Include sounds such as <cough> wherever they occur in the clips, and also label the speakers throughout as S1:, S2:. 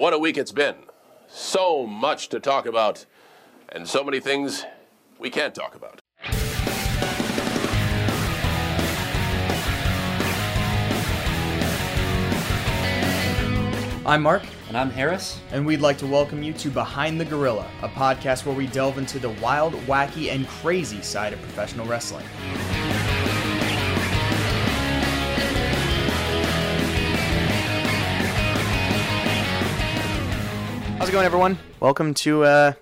S1: What a week it's been. So much to talk about, and so many things we can't talk about.
S2: I'm Mark,
S3: And I'm Harris.
S2: and we'd like to welcome you to Behind the Gorilla, a podcast where we delve into the wild, wacky, and crazy side of professional wrestling. It going, everyone? Welcome to uh,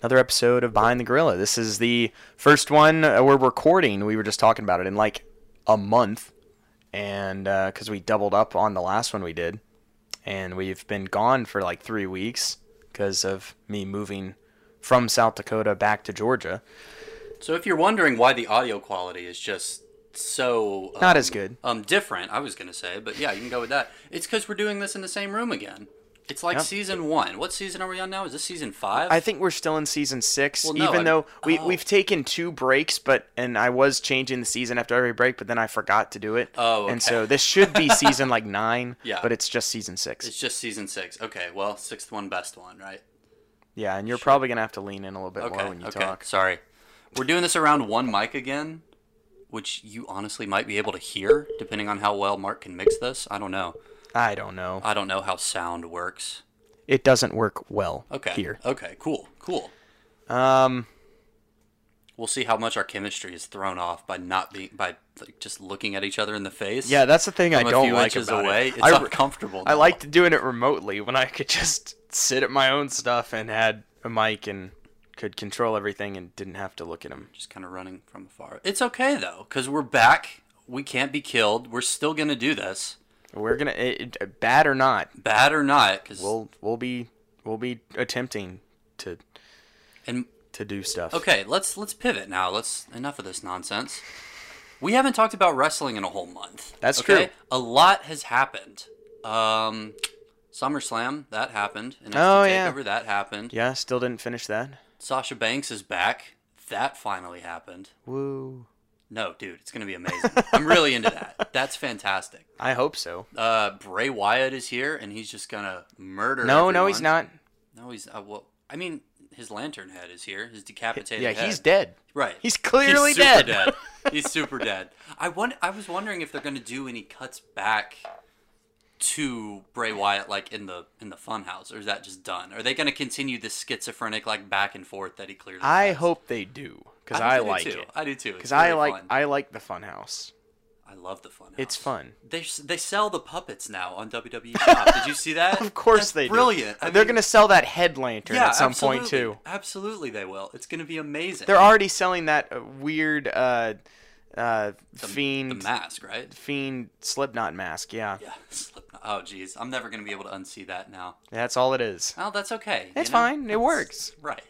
S2: another episode of Behind the Gorilla. This is the first one uh, we're recording. We were just talking about it in like a month, and because we doubled up on the last one we did, and we've been gone for like three weeks because of me moving from South Dakota back to Georgia.
S3: So if you're wondering why the audio quality is just so um,
S2: Not as good.
S3: um different, I was gonna say, but yeah, you can go with that. It's because we're doing this in the same room again. It's like
S2: Yep.
S3: season one. What season are we on now? Is this season five?
S2: I think we're still in season six,
S3: Well, no,
S2: even
S3: I-
S2: though we
S3: oh.
S2: we've taken two breaks, but and I was changing the season after every break, but then I forgot to do it.
S3: Oh,
S2: and so this should be season like <laughs> nine,
S3: Yeah.
S2: but it's just season six.
S3: it's just season six. Okay, well, sixth one, best one, right?
S2: yeah, and you're probably gonna have to lean in a little bit
S3: Okay,
S2: more when you
S3: okay.
S2: talk.
S3: Sorry. We're doing this around one mic again, which you honestly might be able to hear, depending on how well Mark can mix this. I don't know.
S2: I don't know.
S3: I don't know how sound works.
S2: It doesn't work well
S3: Okay.
S2: here.
S3: Okay. Cool. Cool.
S2: Um,
S3: We'll see how much our chemistry is thrown off by not being by like, just looking at each other in the face.
S2: yeah, that's the thing I don't like about
S3: away.
S2: it.
S3: It's
S2: I,
S3: uncomfortable.
S2: I
S3: now.
S2: liked doing it remotely when I could just sit at my own stuff and had a mic and could control everything and didn't have to look at him.
S3: just kind of running from afar. It's okay though, because we're back. We can't be killed. We're still gonna do this,
S2: We're gonna it, it- bad or not,
S3: bad or not. Because
S2: we'll we'll be we'll be attempting to
S3: and
S2: to do stuff.
S3: okay, let's let's pivot now. Let's enough of this nonsense. We haven't talked about wrestling in a whole month.
S2: That's
S3: okay?
S2: true.
S3: A lot has happened. Um, SummerSlam that happened. NXT
S2: Oh, yeah.
S3: Takeover that happened.
S2: Yeah, still didn't finish that.
S3: Sasha Banks is back. That finally happened.
S2: Woo.
S3: No, dude, it's gonna be amazing. I'm really into that. <laughs> That's fantastic.
S2: I hope so.
S3: Uh, Bray Wyatt is here, and he's just gonna murder.
S2: No, no, he's not.
S3: No, he's. Uh, well, I mean, his lantern head is here. His decapitated.
S2: Yeah,
S3: head.
S2: he's dead.
S3: Right.
S2: He's clearly
S3: He's super
S2: dead. <laughs>
S3: He's super dead. I want. I was wondering if they're gonna do any cuts back to Bray Wyatt, like in the in the Funhouse, or is that just done? Are they gonna continue this schizophrenic like back and forth that he clearly?
S2: I
S3: has?
S2: hope they do because I,
S3: do
S2: like
S3: too.
S2: it.
S3: I do too.
S2: Because I like
S3: fun.
S2: I like the Funhouse.
S3: I love the Funhouse.
S2: It's fun.
S3: They they sell the puppets now on WWE Shop. Did you see <laughs> that?
S2: Of course
S3: That's
S2: they do.
S3: Brilliant.
S2: They're
S3: mean,
S2: gonna sell that head lantern
S3: yeah,
S2: at some
S3: absolutely.
S2: point too.
S3: Absolutely, they will. It's gonna be amazing.
S2: They're already selling that uh, weird uh, uh,
S3: the,
S2: fiend
S3: the mask, right?
S2: fiend Slipknot mask. Yeah.
S3: Yeah. <laughs> Slipknot. Oh, jeez, I'm never gonna be able to unsee that now.
S2: that's all it is.
S3: Oh, that's okay. you
S2: It's
S3: know?
S2: fine. It
S3: That's-
S2: works. <laughs>
S3: Right.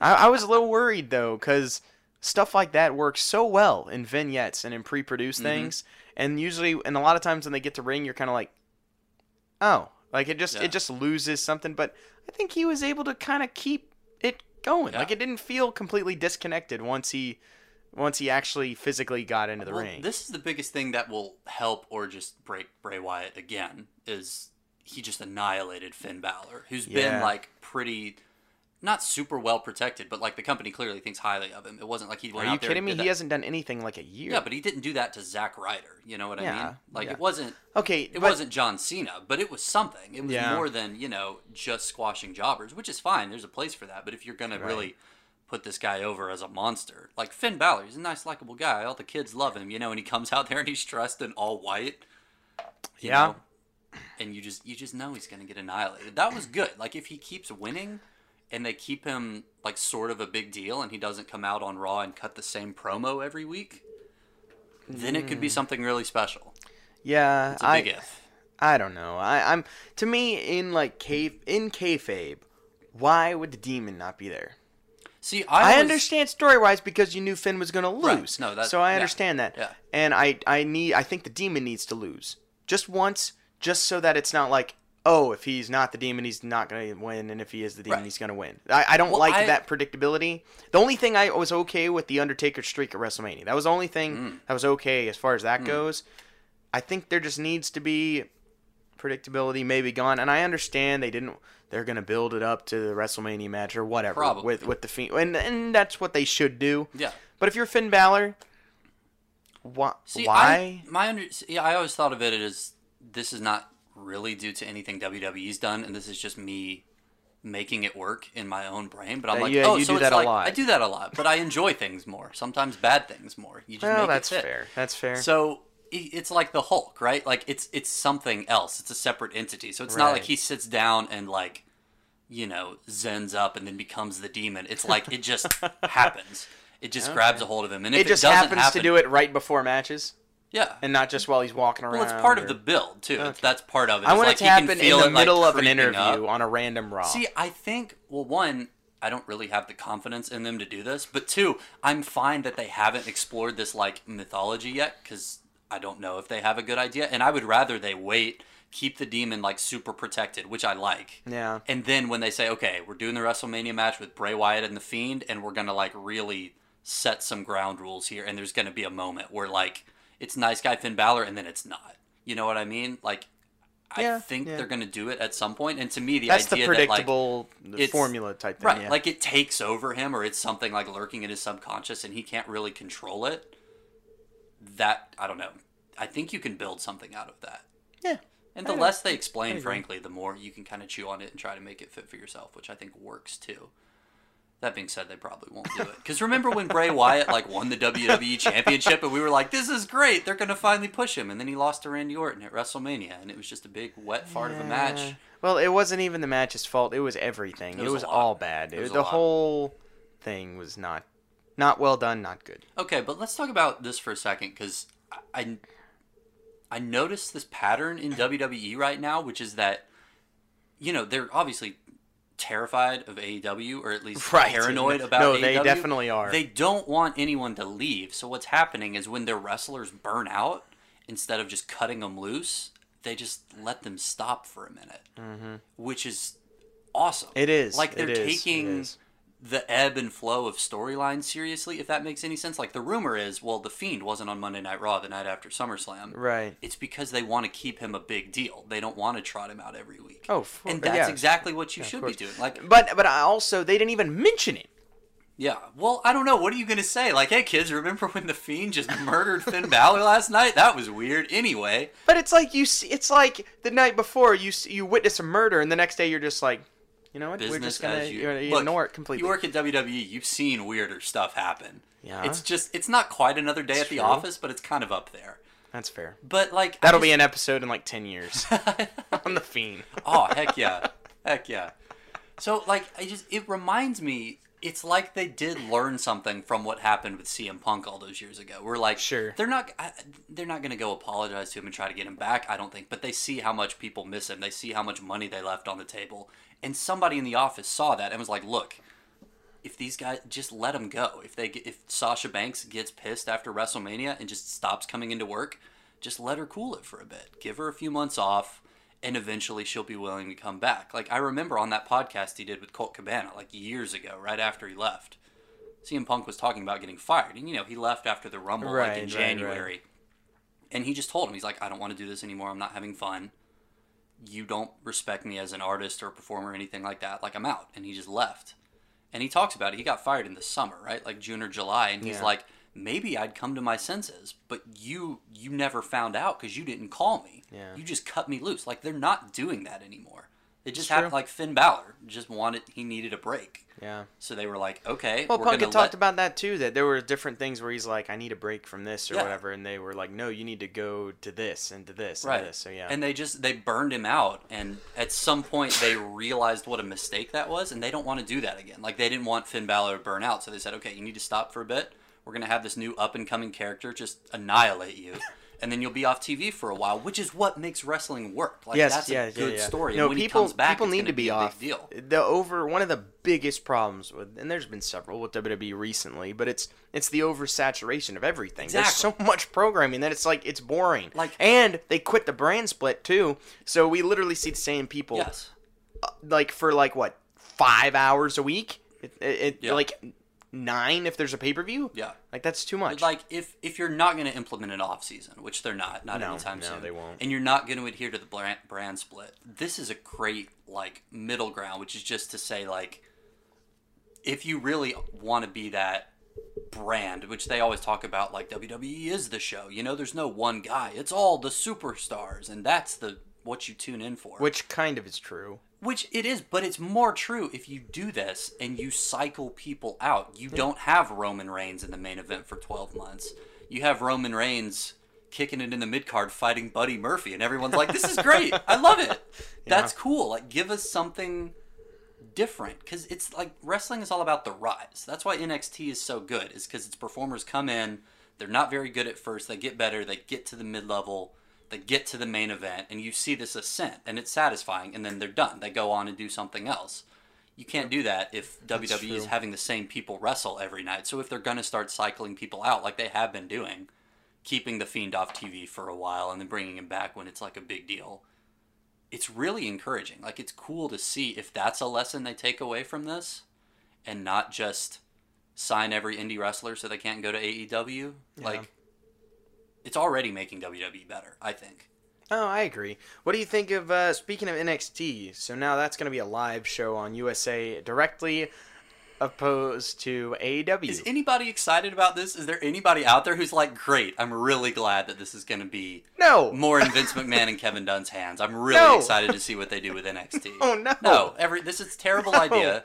S2: I, I was a little worried though, because stuff like that works so well in vignettes and in pre-produced
S3: Mm-hmm.
S2: things, and usually, and a lot of times when they get to ring, you're kind of like, oh, like it just
S3: Yeah.
S2: it just loses something. But I think he was able to kind of keep it going.
S3: Yeah.
S2: Like it didn't feel completely disconnected once he once he actually physically got into the
S3: well,
S2: ring.
S3: this is the biggest thing that will help or just break Bray Wyatt again is he just annihilated Finn Balor, who's been like pretty. Not super well protected, but like the company clearly thinks highly of him. It wasn't like he went
S2: Are you kidding me? He hasn't done anything like a year.
S3: Yeah, but he didn't do that to Zack Ryder. You know what I mean? Like
S2: yeah.
S3: it wasn't.
S2: okay,
S3: It
S2: but-
S3: wasn't John Cena, but it was something. It was
S2: Yeah.
S3: more than you know just squashing jobbers, which is fine. There's a place for that. But if you're gonna
S2: Right.
S3: really put this guy over as a monster, like Finn Balor, he's a nice, likable guy. All the kids love him, you know. And he comes out there and he's dressed in all white.
S2: Yeah.
S3: know, and you just you just know he's gonna get annihilated. That was good. Like if he keeps winning. And they keep him like sort of a big deal, and he doesn't come out on Raw and cut the same promo every week. Then it could be something really special.
S2: yeah,
S3: It's a
S2: Hmm. I,
S3: big if.
S2: I don't know. I, I'm to me in like cave in kayfabe. Why would the demon not be there?
S3: See, I,
S2: understand story wise because you knew Finn was going to
S3: Right.
S2: lose.
S3: No, that-
S2: so I
S3: yeah.
S2: understand that.
S3: Yeah.
S2: And I I need I think the demon needs to lose just once, just so that it's not like oh if he's not the demon he's not going to win, and if he is the demon
S3: Right.
S2: he's going to win. I, I don't
S3: Well,
S2: like
S3: I-
S2: that predictability. The only thing I was okay with the Undertaker streak at WrestleMania. That was the only thing
S3: Mm.
S2: that was okay as far as that goes. I think there just needs to be predictability maybe gone, and I understand they didn't. They're gonna build it up to the WrestleMania match or whatever
S3: Probably.
S2: with with the Fiend, and and that's what they should do.
S3: Yeah.
S2: But if you're Finn Balor, why?
S3: See,
S2: why?
S3: I, my under, yeah, I always thought of it as this is not really due to anything WWE's done, and this is just me making it work in my own brain. But I'm
S2: Uh,
S3: like,
S2: yeah,
S3: oh,
S2: you
S3: so
S2: do
S3: it's
S2: that a
S3: like,
S2: lot.
S3: I do that a lot, but I enjoy things more. Sometimes bad things more. You just
S2: well,
S3: make
S2: that's
S3: it
S2: fair. That's fair.
S3: So it's like the Hulk, right? Like it's it's something else. It's a separate entity. So it's not like he sits down and like, you know, zens up and then becomes the demon. It's like it just <laughs> happens. It just grabs a hold of him, and if
S2: it just
S3: doesn't
S2: happens
S3: happen,
S2: to do it right before matches,
S3: Yeah,
S2: and not just while he's walking around.
S3: well, it's part of the build too.
S2: Okay.
S3: That's part of it.
S2: I
S3: It's
S2: want
S3: like
S2: it to happen in the
S3: it, like,
S2: middle of an interview
S3: up.
S2: on a random Raw.
S3: See, I think well, one, I don't really have the confidence in them to do this, but two, I'm fine that they haven't explored this like mythology yet because I don't know if they have a good idea, and I would rather they wait, keep the demon like super protected, which I like.
S2: yeah.
S3: And then when they say, okay, we're doing the WrestleMania match with Bray Wyatt and the Fiend, and we're gonna like really set some ground rules here, and there's gonna be a moment where like it's nice guy Finn Balor, and then it's not. You know what I mean? Like, I
S2: Yeah,
S3: think
S2: yeah.
S3: they're gonna do it at some point, and to me, the
S2: That's the
S3: idea that like
S2: predictable formula type thing.
S3: right,
S2: yeah.
S3: like it takes over him, or it's something like lurking in his subconscious, and he can't really control it. That I don't know. I think you can build something out of that.
S2: yeah.
S3: And the less they explain, frankly, the more you can kind of chew on it and try to make it fit for yourself, which I think works too. That being said, they probably won't do it. Because remember when Bray Wyatt like won the WWE Championship, and we were like, "This is great! They're gonna finally push him," and then he lost to Randy Orton at WrestleMania, and it was just a big wet fart of a match.
S2: Well, it wasn't even the match's fault. It was everything. It
S3: was
S2: was, all bad.
S3: It was a
S2: the whole thing was not not well done, not good.
S3: Okay, but let's talk about this for a second because I, I noticed this pattern in WWE right now, which is that, you know, they're obviously terrified of AEW or at least <laughs>
S2: Right.
S3: paranoid about
S2: No,
S3: AEW.
S2: they definitely are.
S3: They don't want anyone to leave. So what's happening is when their wrestlers burn out, instead of just cutting them loose, they just let them stop for a minute, which is awesome.
S2: Mm-hmm. It is.
S3: like they're
S2: It is. It
S3: taking
S2: is.
S3: The ebb and flow of storyline seriously, if that makes any sense. Like the rumor is, well, the Fiend wasn't on Monday Night Raw the night after SummerSlam.
S2: Right.
S3: It's because they want to keep him a big deal. They don't want to trot him out every week.
S2: Oh, for-
S3: and that's
S2: yeah.
S3: exactly what you
S2: of
S3: should be doing. Like,
S2: But but I also they didn't even mention it.
S3: yeah. Well, I don't know. What are you gonna say? Like, hey kids, remember when the Fiend just murdered Finn Balor last night? That was weird. Anyway,
S2: But it's like you see, it's like the night before you you witness a murder and the next day you're just like, you know what? We're just gonna
S3: you
S2: know,
S3: Look,
S2: ignore it completely.
S3: You work at WWE. You've seen weirder stuff happen.
S2: Yeah.
S3: It's just it's not quite another day
S2: It's
S3: at the
S2: true.
S3: office, but it's kind of up there.
S2: That's fair.
S3: But like
S2: That'll be an episode in like ten years <laughs> <laughs> on the fiend.
S3: oh heck <laughs> yeah, heck yeah. So like I just it reminds me. It's like they did learn something from what happened with CM Punk all those years ago. We're like,
S2: Sure.
S3: they're not they're not going to go apologize to him and try to get him back. I don't think, but they see how much people miss him. They see how much money they left on the table, and somebody in the office saw that and was like, look. If these guys just let him go, if they get, if Sasha Banks gets pissed after WrestleMania and just stops coming into work, just let her cool it for a bit. Give her a few months off, and eventually she'll be willing to come back. Like I remember on that podcast he did with Colt Cabana, like years ago, right after he left. CM Punk was talking about getting fired, and you know he left after the Rumble, like
S2: Right,
S3: in
S2: right,
S3: January, and he just told him he's like, I don't want to do this anymore. I'm not having fun. You don't respect me as an artist or a performer or anything like that. Like I'm out, and he just left. And he talks about it. He got fired in the summer, right? Like June or July, and he's
S2: Yeah.
S3: like, maybe I'd come to my senses, but you you never found out because you didn't call me.
S2: Yeah.
S3: You just cut me loose. Like they're not doing that anymore. It just
S2: It's
S3: happened
S2: true.
S3: like Finn Balor just wanted he needed a break.
S2: Yeah.
S3: So they were like, okay,
S2: Well, Punk had talked
S3: let-
S2: about that too. That there were different things where he's like, "I need a break from this" or
S3: Yeah.
S2: whatever, and they were like, "No, you need to go to this and to this
S3: right.
S2: and this." So yeah,
S3: And they just they burned him out, and at some point they realized what a mistake that was, and they don't want to do that again. Like they didn't want Finn Balor to burn out, so they said, okay, you need to stop for a bit. We're gonna have this new up and coming character just annihilate you. And then you'll be off TV for a while, which is what makes wrestling work. Like
S2: yes,
S3: that's
S2: yeah,
S3: a good
S2: yeah, yeah.
S3: story.
S2: No,
S3: and when
S2: people
S3: he comes back,
S2: people need to be,
S3: a
S2: off.
S3: Big deal.
S2: The over one of the biggest problems with, and there's been several with WWE recently, but it's it's the oversaturation of everything. There's so much programming that it's like it's boring.
S3: Like-
S2: and they quit the brand split too, so we literally see the same people
S3: Yes.
S2: Uh, like for like what five hours a week. It, it, it
S3: Yeah.
S2: like nine if there's a pay per view.
S3: Yeah.
S2: like that's too much.
S3: Like if if you're not going to implement an off season, which they're not, not
S2: No,
S3: anytime
S2: no,
S3: soon,
S2: they won't.
S3: and you're not going to adhere to the brand, brand split, this is a great like middle ground, which is just to say like, if you really want to be that brand, which they always talk about, like WWE is the show. You know, there's no one guy; it's all the superstars, and that's the what you tune in for.
S2: which kind of is true.
S3: Which it is, but it's more true if you do this and you cycle people out. You don't have Roman Reigns in the main event for 12 months. You have Roman Reigns kicking it in the mid card fighting Buddy Murphy, and everyone's like, this is great. I love it. <laughs> That's cool. Like, give us something different because it's like wrestling is all about the rise. That's why NXT is so good, is because its performers come in, they're not very good at first, they get better, they get to the mid level, they get to the main event, and you see this ascent, and it's satisfying, and then they're done. They go on and do something else. You can't do that if WWE is having the same people wrestle every night. So if they're going to start cycling people out like they have been doing, keeping the Fiend off TV for a while and then bringing him back when it's like a big deal, it's really encouraging. Like it's cool to see if that's a lesson they take away from this and not just sign every indie wrestler so they can't go to AEW. Like it's already making WWE better, I think.
S2: Oh, I agree. What do you think of uh, speaking of NXT? So now that's going to be a live show on USA directly opposed to AEW.
S3: Is anybody excited about this? Is there anybody out there who's like, "Great, I'm really glad that this is going to be
S2: no.
S3: more in Vince McMahon and Kevin Dunn's hands. I'm really
S2: No.
S3: excited to see what they do with NXT. <laughs>
S2: Oh, no.
S3: No, every this is a terrible idea.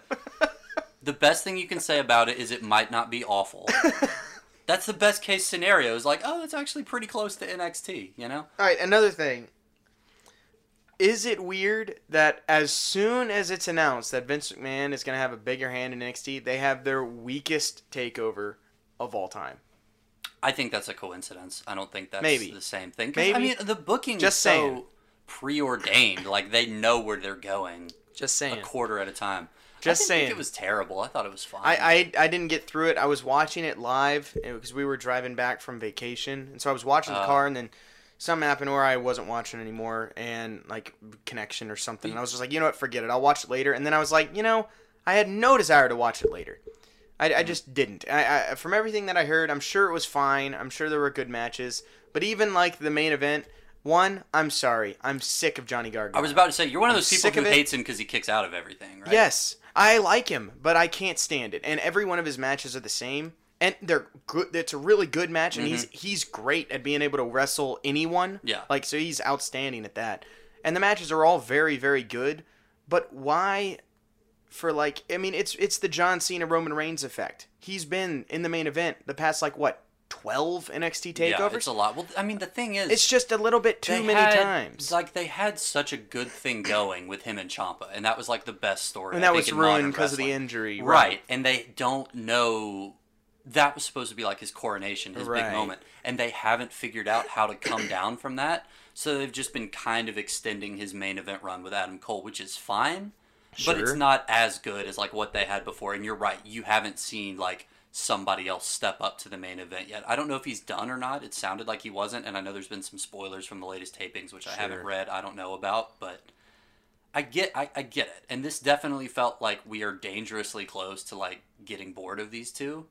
S3: The best thing you can say about it is it might not be awful. <laughs> That's the best case scenario. Is like, oh, it's actually pretty close to NXT. You know?
S2: All right, another thing. Is it weird that as soon as it's announced that Vince McMahon is going to have a bigger hand in NXT, they have their weakest takeover of all time?
S3: I think that's a coincidence. I don't think that's
S2: Maybe.
S3: the same thing. 'Cause, I mean, the booking
S2: Just
S3: is so preordained. Like they know where they're going
S2: Just saying.
S3: a quarter at a time.
S2: Just
S3: I didn't
S2: saying.
S3: Think it was terrible. I thought it was fine.
S2: I, I I didn't get through it. I was watching it live because we were driving back from vacation, and so I was watching the
S3: Uh.
S2: car, and then something happened where I wasn't watching anymore, and like connection or something. And I was just like, you know what, forget it. I'll watch it later. And then I was like, you know, I had no desire to watch it later. I,
S3: Mm-hmm.
S2: I just didn't. I, I from everything that I heard, I'm sure it was fine. I'm sure there were good matches, but even like the main event. One, I'm sorry, I'm sick of Johnny Gargano.
S3: I was about to say you're one of
S2: I'm
S3: those people
S2: sick
S3: who hates him because he kicks out of everything, right?
S2: Yes, I like him, but I can't stand it. And every one of his matches are the same, and they're good. It's a really good match, and he's he's great at being able to wrestle anyone.
S3: Mm-hmm. Yeah.
S2: like so he's outstanding at that. And the matches are all very very good. But why? For like, I mean, it's it's the John Cena Roman Reigns effect. He's been in the main event the past like what twelve NXT takeovers.
S3: Yeah, it's a lot. Well, I mean, the thing is,
S2: it's just a little bit too many
S3: had-
S2: times.
S3: Like they had such a good thing going with him and Ciampa, and that was like the best story.
S2: And
S3: I
S2: that was
S3: in
S2: ruined because of the injury,
S3: right?
S2: right.
S3: And they don't know that was supposed to be like his coronation, his
S2: Right.
S3: big moment, and they haven't figured out how to come down from that. So they've just been kind of extending his main event run with Adam Cole, which is fine, sure. but it's not as good as like what they had before. And you're right, you haven't seen like somebody else step up to the main event yet. I don't know if he's done or not. It sounded like he wasn't, and I know there's been some spoilers from the latest tapings, which I haven't read. I don't know about, but I get I, I get it. And this definitely felt like we are dangerously close to like getting bored of these two.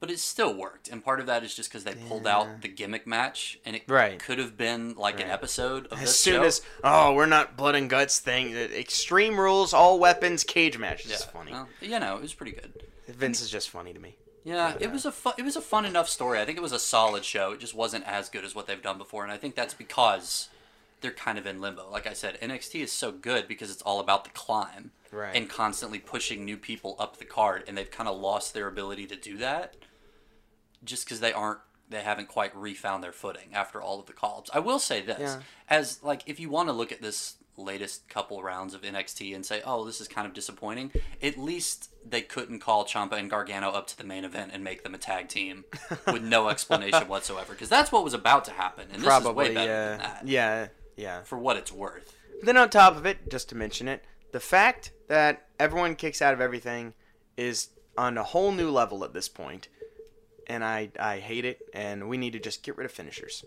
S3: But it still worked. And part of that is just because they pulled out the gimmick match and it
S2: Right.
S3: could have been like an episode of
S2: As
S3: this
S2: soon
S3: show.
S2: as oh, we're not blood and guts thing. Extreme rules, all weapons, cage match. It's
S3: yeah,
S2: funny.
S3: well, you know, it was pretty good.
S2: Vince is just funny to me.
S3: Yeah, it was a fun, it was a fun enough story. I think it was a solid show. It just wasn't as good as what they've done before, and I think that's because they're kind of in limbo. Like I said, NXT is so good because it's all about the climb
S2: Right.
S3: and constantly pushing new people up the card, and they've kind of lost their ability to do that just because they aren't they haven't quite refound their footing after all of the call-ups. I will say this
S2: Yeah.
S3: as like if you want to look at this latest couple rounds of NXT and say, "Oh, this is kind of disappointing." At least they couldn't call Ciampa and Gargano up to the main event and make them a tag team <laughs> with no explanation whatsoever because that's what was about to happen and this is way better
S2: yeah,
S3: than that.
S2: yeah, yeah.
S3: For what it's worth.
S2: Then on top of it, just to mention it, the fact that everyone kicks out of everything is on a whole new level at this point, and I I hate it. And we need to just get rid of finishers,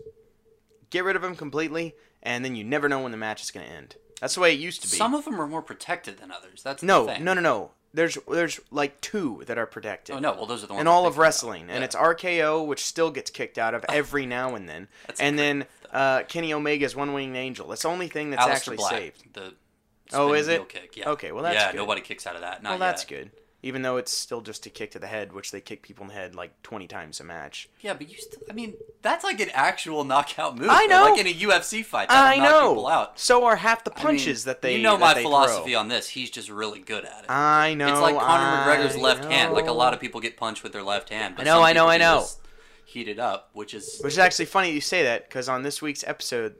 S2: get rid of them completely, and then you never know when the match is going to end. That's the way it used to be.
S3: Some of them are more protected than others. That's
S2: no,
S3: the thing.
S2: no, no, no. there's there's like two that are protected.
S3: Oh no, well those are the ones.
S2: in all of wrestling, and it's RKO, which still gets kicked out of <laughs> every now and then,
S3: That's
S2: and then uh, Kenny Omega's One Winged Angel. That's the only thing that's
S3: Aleister
S2: actually
S3: Black,
S2: saved.
S3: The
S2: Oh, is it?
S3: Kick. Yeah.
S2: Okay, well, that's
S3: yeah.
S2: good.
S3: Nobody kicks out of that. Not
S2: Well, that's good. Even though it's still just a kick to the head, which they kick people in the head like 20 times a match.
S3: Yeah, but you still. I mean, that's like an actual knockout move.
S2: I
S3: though,
S2: know.
S3: Like in a UFC fight.
S2: I
S3: knock
S2: know.
S3: People out.
S2: So are half the
S3: I mean,
S2: punches that they.
S3: You know my philosophy
S2: throw.
S3: on this. He's just really good at it.
S2: I know.
S3: it's like Conor McGregor's
S2: I
S3: left hand. Like a lot of people get punched with their left hand. But
S2: I know, I know, I know.
S3: Heat it up, which is
S2: Which is actually funny you say that because on this week's episode,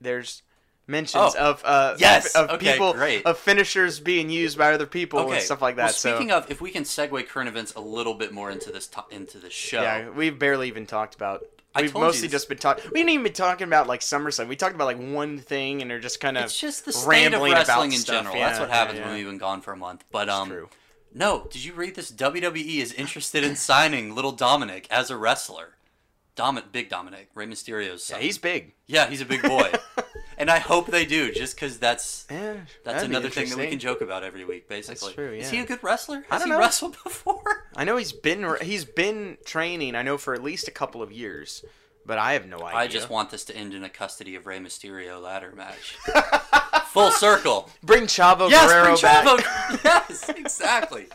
S2: there's mentions
S3: Oh.
S2: of uh
S3: Yes!
S2: of
S3: Okay,
S2: people
S3: great.
S2: of finishers being used by other people
S3: okay.
S2: and stuff like that.
S3: Well,
S2: so
S3: speaking of, if we can segue current events a little bit more into this to- into the show.
S2: yeah, we've barely even talked about. We've mostly just been talking. We didn't even been talking about like SummerSlam. We talked about like one thing, and they're just kind of
S3: It's just the state of wrestling in
S2: stuff.
S3: general.
S2: Yeah,
S3: That's what
S2: yeah,
S3: happens
S2: yeah.
S3: when we've been gone for a month. But um,
S2: true.
S3: no, did you read this? WWE is interested in signing little Dominic as a wrestler. Dominic, big Dominic, Rey Mysterio's son.
S2: Yeah, he's big.
S3: yeah, he's a big boy, <laughs> and I hope they do, just because that's
S2: Yeah,
S3: that's another thing that we can joke about every week. Basically,
S2: true,
S3: Is he a good wrestler? Has he
S2: know.
S3: wrestled <laughs> before?
S2: I know he's been he's been training. I know for at least a couple of years, but I have no idea.
S3: I just want this to end in a custody of Rey Mysterio ladder match. <laughs> Full circle.
S2: bring Chavo
S3: Yes,
S2: Guerrero
S3: bring
S2: back.
S3: Chavo. <laughs> yes, exactly.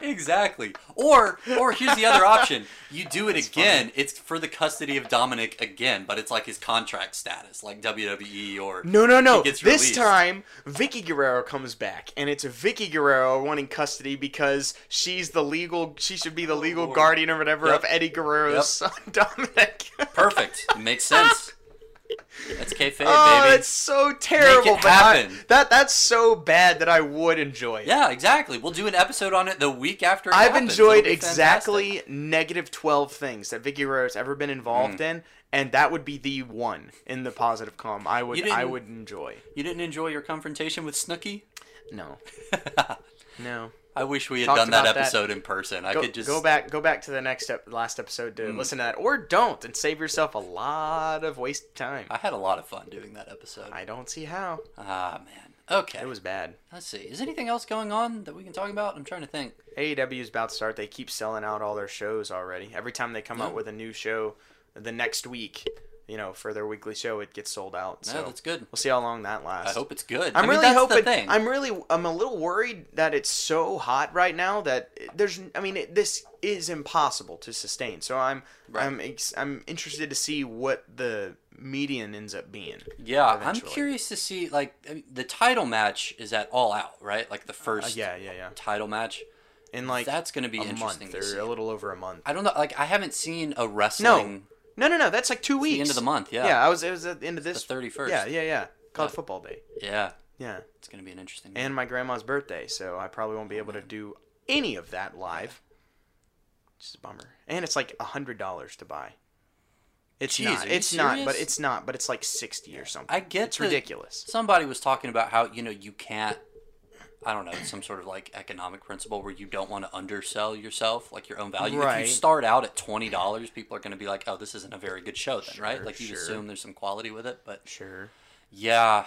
S3: Exactly. Or or here's the other option. You do it again. It's for the custody of Dominic again, but it's like his contract status, like WWE or
S2: No, no, no. This
S3: released.
S2: time, Vickie Guerrero comes back, and it's Vickie Guerrero wanting custody because she's the legal. She should be the legal
S3: Lord.
S2: guardian or whatever
S3: Yep.
S2: of Eddie Guerrero's
S3: Yep.
S2: son, <laughs> Dominic.
S3: Perfect. It makes sense. That's kayfabe,
S2: oh,
S3: baby.
S2: it's so terrible.
S3: Make it
S2: but I-
S3: happen.
S2: that that's so bad that I would enjoy it.
S3: Yeah, exactly. We'll do an episode on it the week after. It
S2: I've
S3: happens.
S2: enjoyed exactly negative twelve things that Vickie Guerrero's ever been involved hmm. in, and that would be the one in the positive column. I would I would enjoy.
S3: You didn't enjoy your confrontation with Snooki?
S2: No, <laughs> no.
S3: I wish we had done that
S2: about that.
S3: episode in person. I
S2: go,
S3: could just
S2: go back go back to the next ep- last episode to
S3: Mm.
S2: listen to that or don't and save yourself a lot of wasted time
S3: I had a lot of fun doing that episode.
S2: i don't see how
S3: Ah man. Okay.
S2: it was bad
S3: Let's see. Is anything else going on that we can talk about? I'm trying to think.
S2: aew is about to start they keep selling out all their shows already every time they come out
S3: Yeah.
S2: with a new show the next week you know for their weekly show it gets sold out
S3: Yeah,
S2: so
S3: that's good.
S2: we'll see how long that lasts
S3: I hope it's good.
S2: I'm
S3: I mean,
S2: really hoping. I'm really. I'm a little worried that it's so hot right now that there's. I mean, it, this is impossible to sustain. So I'm.
S3: Right.
S2: I'm. Ex, I'm interested to see what the median ends up being.
S3: yeah, I'm curious to see. Like I mean, the title match is at All Out, right? Like the
S2: Uh,
S3: first
S2: yeah, yeah, yeah.
S3: title match.
S2: In like
S3: That's going to be
S2: a
S3: interesting
S2: month or a little over a month.
S3: I don't know. Like I haven't seen a
S2: No,
S3: wrestling.
S2: no, no, no. No. That's like two
S3: the
S2: weeks.
S3: The end of the month, yeah.
S2: Yeah, I was. It was at the end of this.
S3: The 31st.
S2: Yeah, yeah, yeah. College
S3: Yeah.
S2: football day.
S3: Yeah,
S2: Yeah,
S3: it's going to be an interesting.
S2: and my grandma's birthday, so I probably won't be able to do any of that live. Which is a bummer. And it's like a hundred dollars to buy. It's
S3: Jeez,
S2: not.
S3: are you
S2: It's not. But
S3: serious?
S2: it's not. But it's like sixty or something.
S3: I get
S2: It's
S3: the-
S2: ridiculous.
S3: Somebody was talking about how you know you can't. I don't know some sort of like economic principle where you don't want to undersell yourself, like your own value. If you start out at twenty dollars, people are going to be like, "Oh, this isn't a very good show," then, right? Like you
S2: sure.
S3: assume there's some quality with it, but
S2: Sure.
S3: yeah,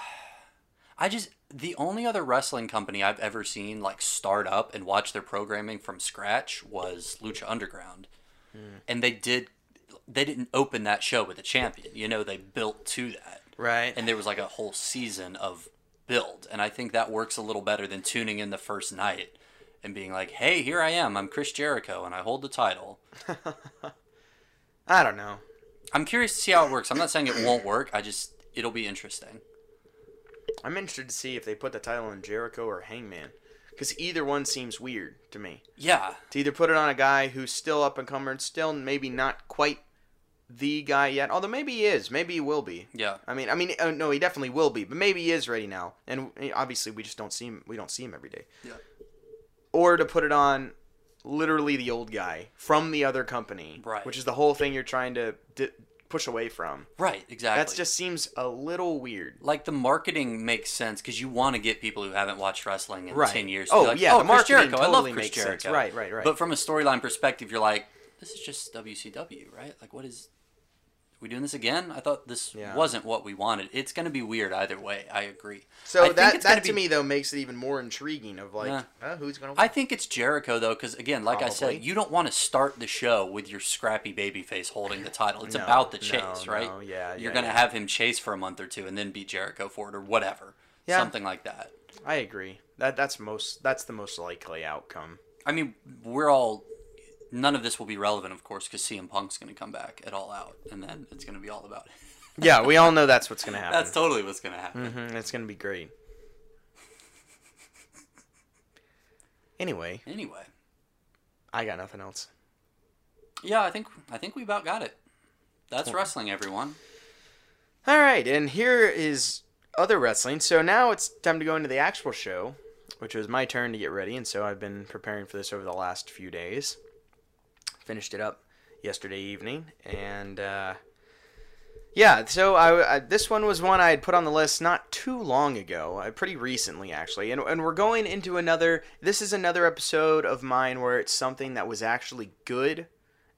S3: I just the only other wrestling company I've ever seen like start up and watch their programming from scratch was Lucha Underground,
S2: Hmm.
S3: and they did they didn't open that show with a champion. You know, they built to that
S2: Right.
S3: and there was like a whole season of build. And i think that works a little better than tuning in the first night and being like hey here i am. I'm chris jericho and i hold the title. <laughs>
S2: I don't know.
S3: i'm curious to see how it works. I'm not saying it won't work. I just it'll be interesting.
S2: I'm interested to see if they put the title on Jericho or Hangman, because either one seems weird to me.
S3: yeah.
S2: To either put it on a guy who's still up and coming, still maybe not quite the guy yet, although maybe he is, maybe he will be.
S3: yeah
S2: I mean, I mean, uh, no, he definitely will be, but maybe he is ready now, and uh, obviously we just don't see him. We don't see him every day.
S3: Yeah.
S2: Or to put it on, literally the old guy from the other company,
S3: Right.
S2: Which is the whole thing you're trying to di- push away from.
S3: right exactly
S2: That just seems a little weird.
S3: like the marketing makes sense because you want to get people who haven't watched wrestling in
S2: Right.
S3: 10 years
S2: Oh,
S3: like,
S2: yeah,
S3: oh
S2: the
S3: Chris
S2: marketing
S3: jericho i love chris
S2: sense.
S3: jericho
S2: Right, right, right.
S3: but from a storyline perspective you're like this is just wcw right like what is we doing this again? I thought this
S2: Yeah.
S3: wasn't what we wanted. It's going to be weird either way. I agree.
S2: So
S3: I
S2: that that to
S3: be-
S2: me though makes it even more intriguing. Of like,
S3: Yeah.
S2: uh, who's gonna?
S3: I think it's Jericho though, because again, like I said, you don't want to start the show with your scrappy baby face holding the title. It's <laughs>
S2: No,
S3: about the
S2: no,
S3: chase, right?
S2: no, yeah,
S3: You're
S2: yeah,
S3: gonna
S2: yeah.
S3: have him chase for a month or two and then beat Jericho for it or whatever.
S2: Yeah.
S3: Something like that.
S2: I agree. That that's most that's the most likely outcome.
S3: I mean, we're all. None of this will be relevant, of course, because CM Punk's going to come back at All Out, and then it's going to be all about it. <laughs>
S2: Yeah, we all know that's what's gonna happen.
S3: That's totally what's going to happen.
S2: Mhm, it's gonna be great. Anyway,
S3: Anyway,
S2: I got nothing else.
S3: yeah, I think I think we about got it. That's wrestling, everyone.
S2: All right, and here is other wrestling. So now it's time to go into the actual show, which was my turn to get ready, and so I've been preparing for this over the last few days. Finished it up yesterday evening, and uh, yeah, so I, I this one was one I had put on the list not too long ago, uh, pretty recently actually, and and we're going into another. This is another episode of mine where it's something that was actually good,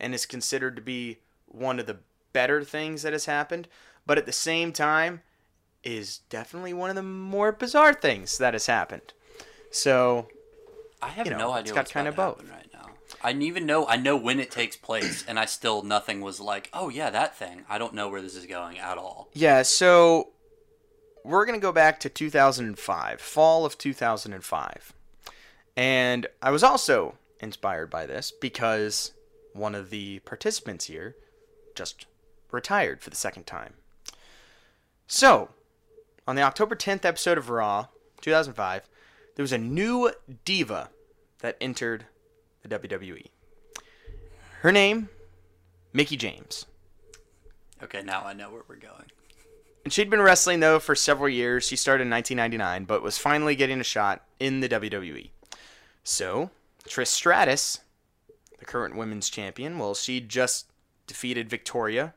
S2: and is considered to be one of the better things that has happened, but at the same time is definitely one of the more bizarre things that has happened. So
S3: I have
S2: You know,
S3: no
S2: it's
S3: idea
S2: got
S3: what's
S2: kinda
S3: about to
S2: both.
S3: happen right. I even know. I know when it takes place, and I still nothing was like, oh yeah, that thing. I don't know where this is going at all.
S2: Yeah, so we're to go back to 2005, fall of 2005. And I was also inspired by this because one of the participants here just retired for the second time. So, on the October 10th episode of Raw, 2005, there was a new diva that entered the WWE. Her name, Mickie James.
S3: Okay, now I know where we're going.
S2: And she'd been wrestling though for several years. She started in 1999, but was finally getting a shot in the WWE. So, Trish Stratus, the current women's champion, well, she just defeated Victoria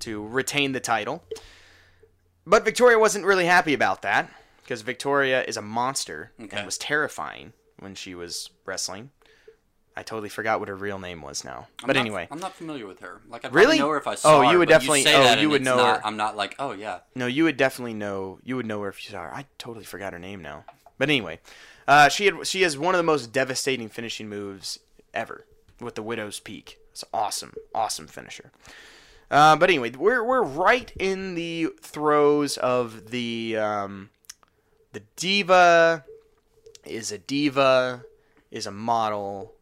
S2: to retain the title. But Victoria wasn't really happy about that because Victoria is a monster
S3: Okay.
S2: and was terrifying when she was wrestling. I totally forgot what her real name was now.
S3: I'm
S2: but
S3: not-
S2: anyway,
S3: I'm not familiar with her. Like I
S2: Really?
S3: know her if I saw
S2: Oh,
S3: her.
S2: you would
S3: but
S2: definitely- oh,
S3: that
S2: you would know
S3: not-
S2: her.
S3: I'm not like, oh yeah.
S2: No, you would definitely know. You would know her if you saw her. I totally forgot her name now. But anyway, uh, she had she has one of the most devastating finishing moves ever with the Widow's Peak. It's awesome, awesome finisher. Uh, but anyway, we're we're right in the throes of the um, the diva is a diva is a model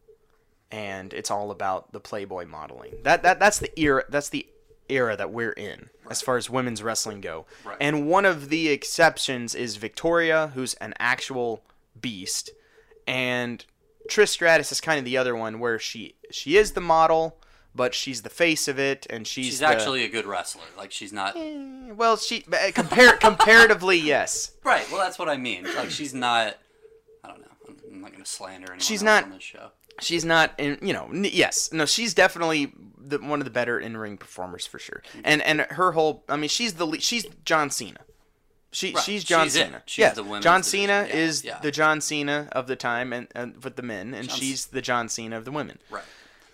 S2: and it's all about the Playboy modeling. That that that's the era that's the era that we're in as far as women's wrestling go.
S3: Right.
S2: And one of the exceptions is Victoria, who's an actual beast, and Trish Stratus is kind of the other one where she she is the model, but she's the face of it, and she's
S3: She's
S2: the-
S3: actually a good wrestler. Like she's not.
S2: Eh, well, she uh, compare <laughs> comparatively yes.
S3: Right. Well, that's what I mean. Like she's not. I don't know. I'm- not gonna slander anyone
S2: She's not-
S3: on this show.
S2: She's not in you know n- yes no she's definitely the, one of the better in-ring performers for sure. And and her whole i mean she's the le- she's john cena. She,
S3: Right,
S2: she's john
S3: she's
S2: cena.
S3: She's
S2: yeah john cena
S3: Yeah,
S2: is
S3: yeah.
S2: the john cena of the time and, and with the men and she's the john cena of the women.
S3: Right.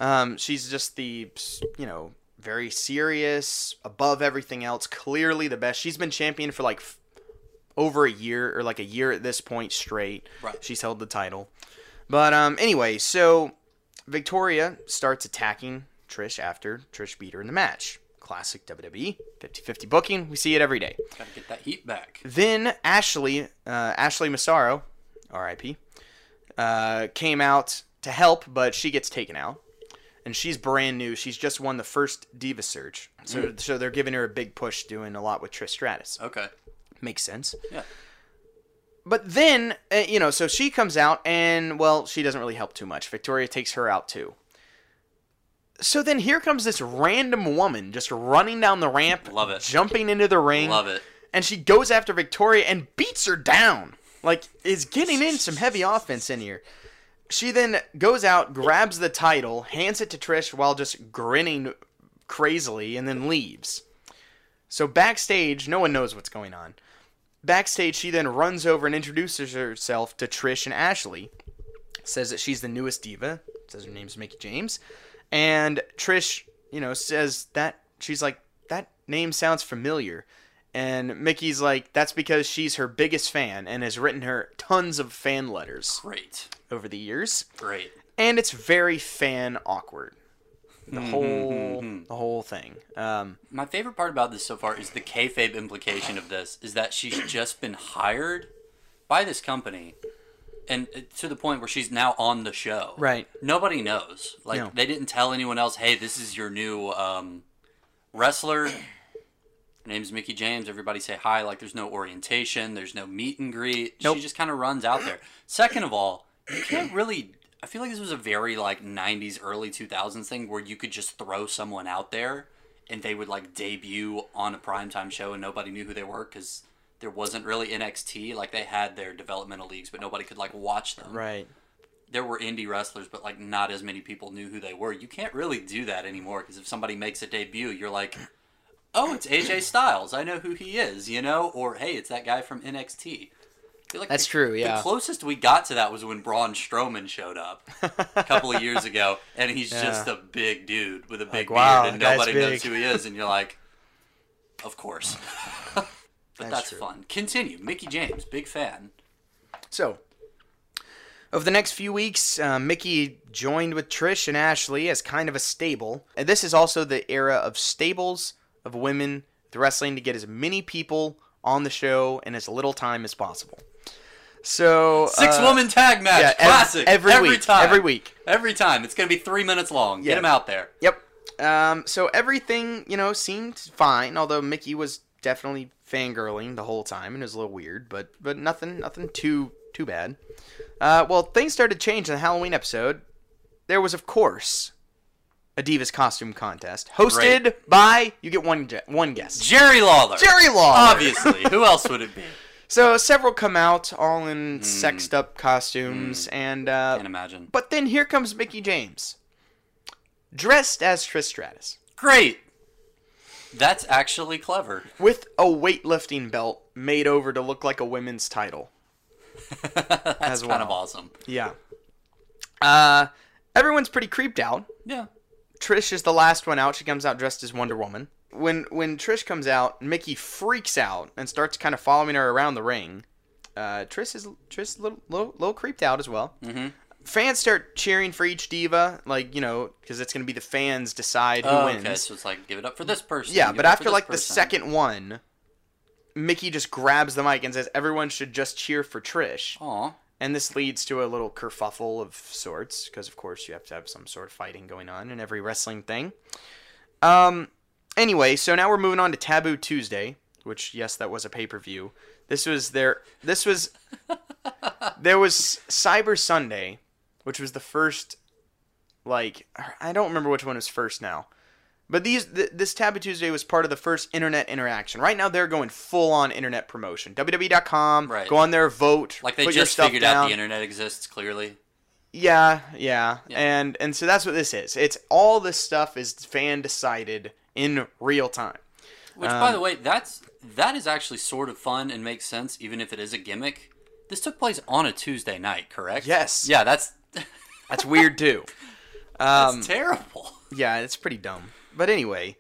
S2: um, she's just the you know very serious above everything else clearly the best. She's been champion for like f- over a year or like a year at this point straight.
S3: Right.
S2: she's held the title but um, anyway so victoria starts attacking trish after trish beat her in the match classic wwe 50-50 booking we see it every day
S3: Gotta get that heat back.
S2: then Ashley, uh, Ashley Massaro, R.I.P., uh, came out to help, but she gets taken out, and she's brand new. She's just won the first Diva Search, so so they're giving her a big push, doing a lot with Trish Stratus.
S3: Okay.
S2: Makes sense.
S3: Yeah.
S2: But then, uh, you know, so she comes out, and well, she doesn't really help too much. Victoria takes her out too. So then here comes this random woman just running down the ramp,
S3: Love it.
S2: jumping into the ring
S3: Love it.
S2: and she goes after Victoria and beats her down. Like is getting in some heavy offense in here. She then goes out, grabs the title, hands it to Trish while just grinning crazily, and then leaves. So backstage, no one knows what's going on. Backstage, she then runs over and introduces herself to Trish and Ashley. Says that she's the newest diva. Says her name's Mickie James. And Trish, you know, says that she's like, that name sounds familiar. And Mickie's like, that's because she's her biggest fan and has written her tons of fan letters
S3: Great.
S2: over the years.
S3: Great.
S2: And it's very fan awkward. The
S3: Mm-hmm,
S2: whole the whole thing. Um,
S3: My favorite part about this so far is the kayfabe implication of this is that she's <clears throat> just been hired by this company, and uh, to the point where she's now on the show.
S2: Right.
S3: Nobody knows. Like
S2: No.
S3: they didn't tell anyone else. Hey, this is your new um, wrestler. <clears throat> Her name's Mickie James. Everybody say hi. Like there's no orientation. There's no meet and greet.
S2: Nope.
S3: She just kind of runs out there. Second of all, you can't really. I feel like this was a very like '90s, early 2000s thing where you could just throw someone out there and they would like debut on a primetime show and nobody knew who they were because there wasn't really NXT. Like they had their developmental leagues, but nobody could like watch them
S2: right.
S3: there were indie wrestlers, but like not as many people knew who they were. You can't really do that anymore because if somebody makes a debut, you're like, oh, it's AJ Styles. I know who he is, you know? Or hey, it's that guy from NXT. Like
S2: That's
S3: the-
S2: true, yeah.
S3: The closest we got to that was when Braun Strowman showed up a couple of years ago, and he's <laughs> just a big dude with a big
S2: wow,
S3: beard, and
S2: that guy's
S3: nobody knows who he is, and you're like, of course. <laughs> but
S2: That's
S3: that's, fun. Continue. Mickie James, big fan.
S2: So, over the next few weeks, uh, Mickie joined with Trish and Ashley as kind of a stable. And this is also the era of stables of women with wrestling to get as many people on the show in as little time as possible. So,
S3: Six
S2: uh,
S3: woman tag match,
S2: yeah,
S3: classic.
S2: every week,
S3: time,
S2: every week.
S3: every time. It's gonna be three minutes long.
S2: Yeah.
S3: Get him out there.
S2: Yep. Um, so everything, you know, seemed fine, although Mickie was definitely fangirling the whole time and it was a little weird, but but nothing nothing too too bad. Uh, well, things started to change in the Halloween episode. There was, of course, a Divas costume contest hosted by you get one one guest.
S3: Jerry Lawler.
S2: Jerry Lawler.
S3: Obviously. Who else would it be? <laughs>
S2: So several come out all in sexed up costumes and uh,
S3: Can't imagine.
S2: but then here comes Mickie James. Dressed as Trish Stratus.
S3: Great. That's actually clever.
S2: with a weightlifting belt made over to look like a women's title. <laughs>
S3: That's
S2: As
S3: kind of awesome.
S2: Yeah. Uh, everyone's pretty creeped out.
S3: Yeah.
S2: Trish is the last one out. She comes out dressed as Wonder Woman. When when Trish comes out, Mickie freaks out and starts kind of following her around the ring. Uh, Trish is Trish is a little, little, little creeped out as well. Mm-hmm. Fans start cheering for each diva, like you know, because it's going to be the fans decide who
S3: Oh,
S2: wins.
S3: okay, so it's like give it up for this person.
S2: Yeah, but
S3: it up for
S2: after like the second one, Mickie just grabs the mic and says everyone should just cheer for Trish.
S3: Aw.
S2: And this leads to a little kerfuffle of sorts, because of course you have to have some sort of fighting going on in every wrestling thing. Um. Anyway, so now we're moving on to Taboo Tuesday, which yes, that was a pay per view. This was their. This was. <laughs> there was Cyber Sunday, which was the first. Like I don't remember which one was first now. But these th- this Taboo Tuesday was part of the first internet interaction. Right now they're going full on internet promotion. WWE.com,
S3: Right.
S2: go on there, vote,
S3: Like they just figured
S2: down.
S3: out the internet exists clearly.
S2: Yeah, yeah,
S3: Yeah.
S2: and and so that's what this is. It's all this stuff is fan decided in real time.
S3: Which,
S2: Um,
S3: by the way, that's that is actually sort of fun and makes sense, even if it is a gimmick. This took place on a Tuesday night, correct?
S2: Yes.
S3: Yeah, that's <laughs>
S2: That's weird too.
S3: that's
S2: Um,
S3: terrible.
S2: yeah, it's pretty dumb. But anyway,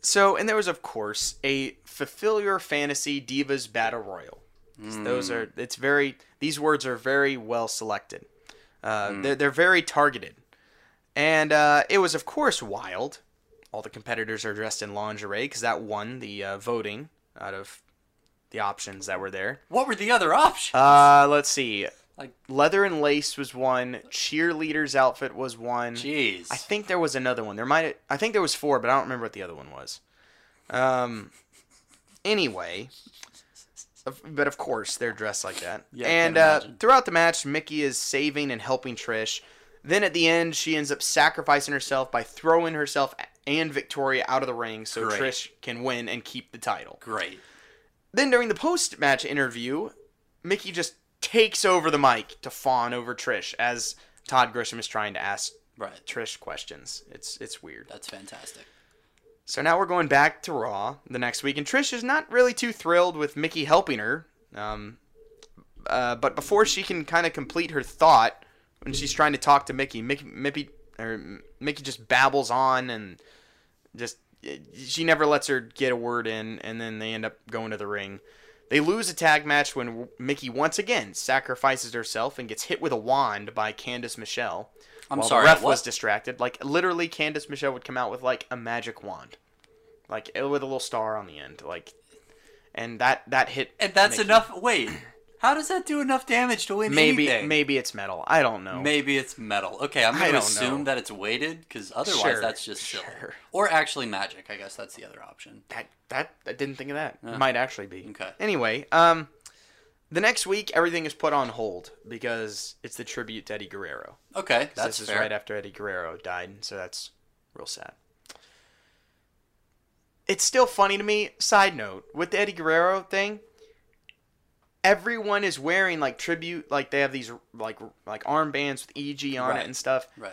S2: so and there was of course a fulfill your fantasy divas battle royal. Those are it's very these words are very well selected. Uh, they're they're very targeted, and uh, it was of course wild. All the competitors are dressed in lingerie because that won the uh, voting out of the options that were there.
S3: What were the other options?
S2: Uh, let's see.
S3: Like-
S2: leather and lace was one. Cheerleader's outfit was one.
S3: Jeez.
S2: I think there was another one. There might. I think there was four, but I don't remember what the other one was. Um. Anyway, but of course they're dressed like that.
S3: Yeah,
S2: and uh, throughout the match, Mickie is saving and helping Trish. Then at the end, she ends up sacrificing herself by throwing herself and Victoria out of the ring so
S3: Great.
S2: Trish can win and keep the title.
S3: Great.
S2: Then during the post-match interview, Mickie just takes over the mic to fawn over Trish as Todd Grisham is trying to ask
S3: Right.
S2: Trish questions. It's it's weird.
S3: That's fantastic.
S2: So now we're going back to Raw the next week, and Trish is not really too thrilled with Mickie helping her. Um, uh, but before she can kind of complete her thought, when she's trying to talk to Mickie, Mickie, Mickie, or Mickie just babbles on and just she never lets her get a word in, and then they end up going to the ring. They lose a tag match when Mickie once again sacrifices herself and gets hit with a wand by Candice Michelle.
S3: I'm
S2: while
S3: sorry,
S2: the ref
S3: what?
S2: was distracted. Like literally, Candice Michelle would come out with like a magic wand, like with a little star on the end, like, and that that hit.
S3: And that's
S2: Mickie.
S3: enough. Wait, how does that do enough damage to win
S2: Maybe
S3: anything?
S2: maybe it's metal. I don't know.
S3: Maybe it's metal. Okay, I'm going to assume
S2: know.
S3: that it's weighted because otherwise
S2: Sure,
S3: that's just silly.
S2: sure.
S3: Or actually magic. I guess that's the other option.
S2: That that I didn't think of that. It might actually be.
S3: Okay.
S2: Anyway, um, the next week everything is put on hold because it's the tribute to Eddie Guerrero.
S3: Okay, that's
S2: this is right after Eddie Guerrero died, so that's real sad. It's still funny to me. Side note with the Eddie Guerrero thing, everyone is wearing like tribute, like they have these like like armbands with EG on
S3: Right.
S2: it and stuff.
S3: right.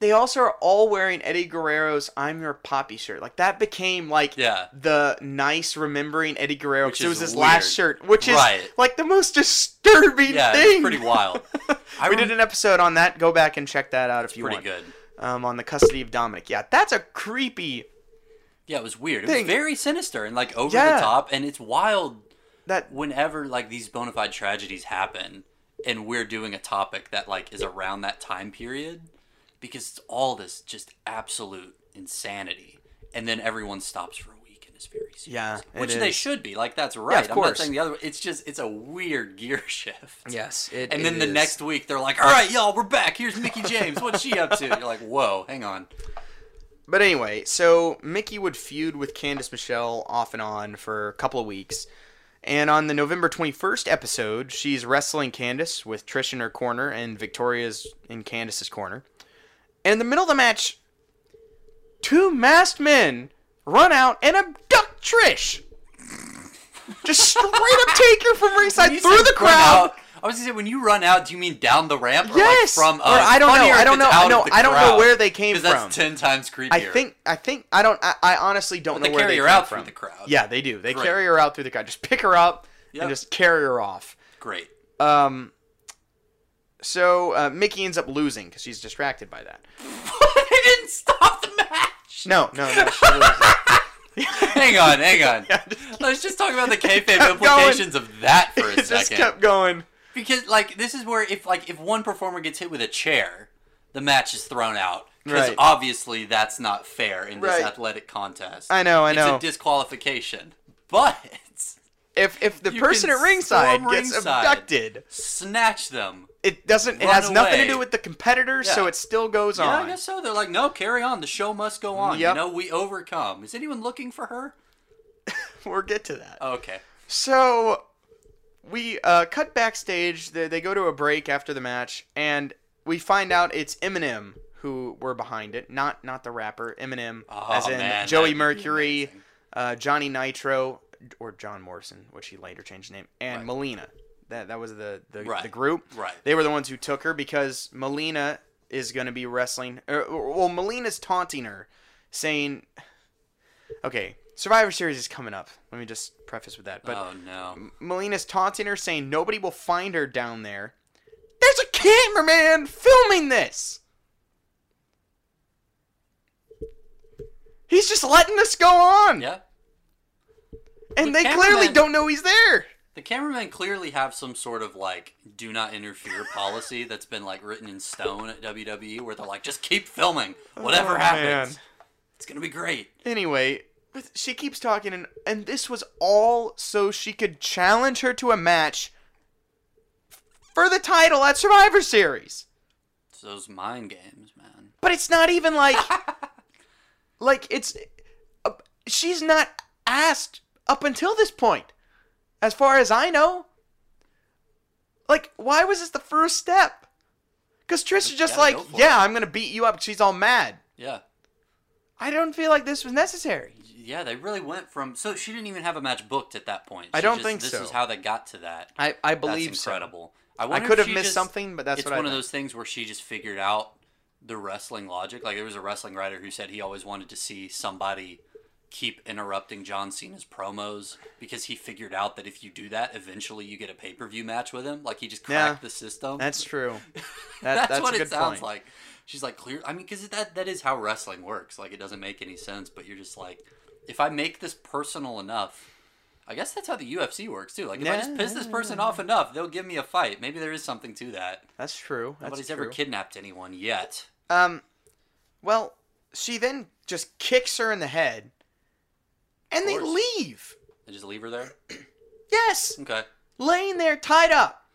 S2: They also are all wearing Eddie Guerrero's "I'm Your Papi" shirt. Like that became like
S3: Yeah.
S2: the nice remembering Eddie Guerrero
S3: Which
S2: because it was
S3: is
S2: his last shirt, which is
S3: Right.
S2: like the most disturbing
S3: Yeah,
S2: thing.
S3: it's pretty wild. <laughs> I
S2: we
S3: rem-
S2: did an episode on that. Go back and check that out if you
S3: Pretty
S2: want.
S3: Pretty good.
S2: Um, on the custody of Dominic. Yeah, that's a creepy.
S3: Yeah, it was weird. It was very sinister and like over
S2: Yeah.
S3: the top, and it's wild
S2: That
S3: whenever like these bona fide tragedies happen, and we're doing a topic that like is around that time period, because it's all this just absolute insanity, and then everyone stops for a week and is very serious.
S2: Yeah,
S3: which they
S2: is.
S3: should be. Like that's right.
S2: of
S3: I'm
S2: course.
S3: not saying the other. It's just it's a weird gear <laughs> shift.
S2: yes, it,
S3: And then
S2: it
S3: the
S2: is.
S3: next week they're like, "All right, y'all, we're back. Here's Mickie James. What's she up to?" You're like, "Whoa, hang on."
S2: But anyway, so Mickie would feud with Candice Michelle off and on for a couple of weeks. And on the November 21st episode, she's wrestling Candice with Trish in her corner and Victoria's in Candice's corner. And in the middle of the match, two masked men run out and abduct Trish. Just straight up take her from ringside through the crowd.
S3: out, I was gonna say when you run out, do you mean down the ramp? Or
S2: Yes,
S3: like from
S2: or? I don't know, I don't know, I know- I don't know where they came from.
S3: That's ten times creepier.
S2: I think I think I don't I, I honestly don't know
S3: they
S2: where
S3: carry
S2: they
S3: her
S2: came
S3: out
S2: from.
S3: through the crowd.
S2: Yeah, they do. They
S3: Great.
S2: carry her out through the crowd. Just pick her up
S3: Yep.
S2: and just carry her off.
S3: great.
S2: Um, so uh, Mickie ends up losing because she's distracted by that. <laughs>
S3: they didn't stop the match.
S2: No, no, no. She loses. <laughs>
S3: hang on, hang on. <laughs>
S2: Yeah, just
S3: Let's just talk about the kayfabe implications of that for a
S2: it just
S3: second.
S2: kept going.
S3: Because like this is where if like if one performer gets hit with a chair, the match is thrown out. Because
S2: Right.
S3: obviously that's not fair in this
S2: Right.
S3: athletic contest.
S2: I know, I
S3: it's
S2: know.
S3: a disqualification. But
S2: If if the
S3: You
S2: person at ringside gets
S3: ringside.
S2: abducted,
S3: snatch them.
S2: it doesn't. It has nothing to do with the competitors, so it still goes on.
S3: Yeah,
S2: on.
S3: I guess so. They're like, no, carry on. The show must go on.
S2: Yep.
S3: You know, we overcome. Is anyone looking for her? <laughs>
S2: We'll get to that.
S3: Okay.
S2: So we uh, cut backstage. They, they go to a break after the match, and we find out it's MNM who were behind it, not not the rapper Eminem,
S3: Oh,
S2: as in
S3: man,
S2: Joey Mercury, uh, Johnny Nitro, or John Morrison, which he later changed his name, and
S3: Right.
S2: Melina. That that was the the,
S3: Right.
S2: the group.
S3: Right.
S2: They were the ones who took her because Melina is going to be wrestling. Or, or- well, Melina's taunting her, saying, "Okay, Survivor Series is coming up." Let me just preface with that. But
S3: oh no.
S2: Melina's taunting her, saying nobody will find her down there. There's a cameraman filming this. He's just letting this go on,
S3: Yeah.
S2: and
S3: The
S2: they clearly don't know he's there.
S3: The cameramen clearly have some sort of like do not interfere policy that's been like written in stone at WWE where they're like just keep filming whatever
S2: Oh,
S3: happens.
S2: man.
S3: It's to be great.
S2: Anyway, but she keeps talking, and, and this was all so she could challenge her to a match for the title at Survivor Series.
S3: It's those mind games, man.
S2: But it's not even like, <laughs> like it's, uh, she's not asked up until this point, as far as I know. Like, why was this the first step? Because Trish is just
S3: Yeah,
S2: like, yeah, I'm gonna beat you up. She's all mad.
S3: Yeah.
S2: I don't feel like this was necessary.
S3: Yeah, they really went from so she didn't even have a match booked at that point.
S2: I don't
S3: just-
S2: think
S3: this
S2: so.
S3: is how they got to that.
S2: I, I
S3: That's
S2: believe so.
S3: incredible.
S2: I
S3: wonder
S2: could have missed
S3: just-
S2: something, but that's
S3: it's
S2: what I
S3: one of those things where she just figured out the wrestling logic. Like there was a wrestling writer who said he always wanted to see somebody keep interrupting John Cena's promos because he figured out that if you do that, eventually you get a pay per view match with him. Like he just
S2: Yeah.
S3: cracked the system.
S2: That's true. <laughs> That,
S3: that's, what
S2: a
S3: it sounds
S2: point.
S3: like. She's like, clear. I mean, because that that is how wrestling works. Like, it doesn't make any sense, but you're just like, if I make this personal enough, I guess that's how the UFC works too. Like, if I just piss this person off enough, they'll give me a fight. Maybe there is something to that.
S2: That's true. That's
S3: Nobody's
S2: true.
S3: ever kidnapped anyone yet.
S2: Um, well, she then just kicks her in the head, and they leave.
S3: They just leave her there.
S2: Yes,
S3: Okay.
S2: laying there tied up.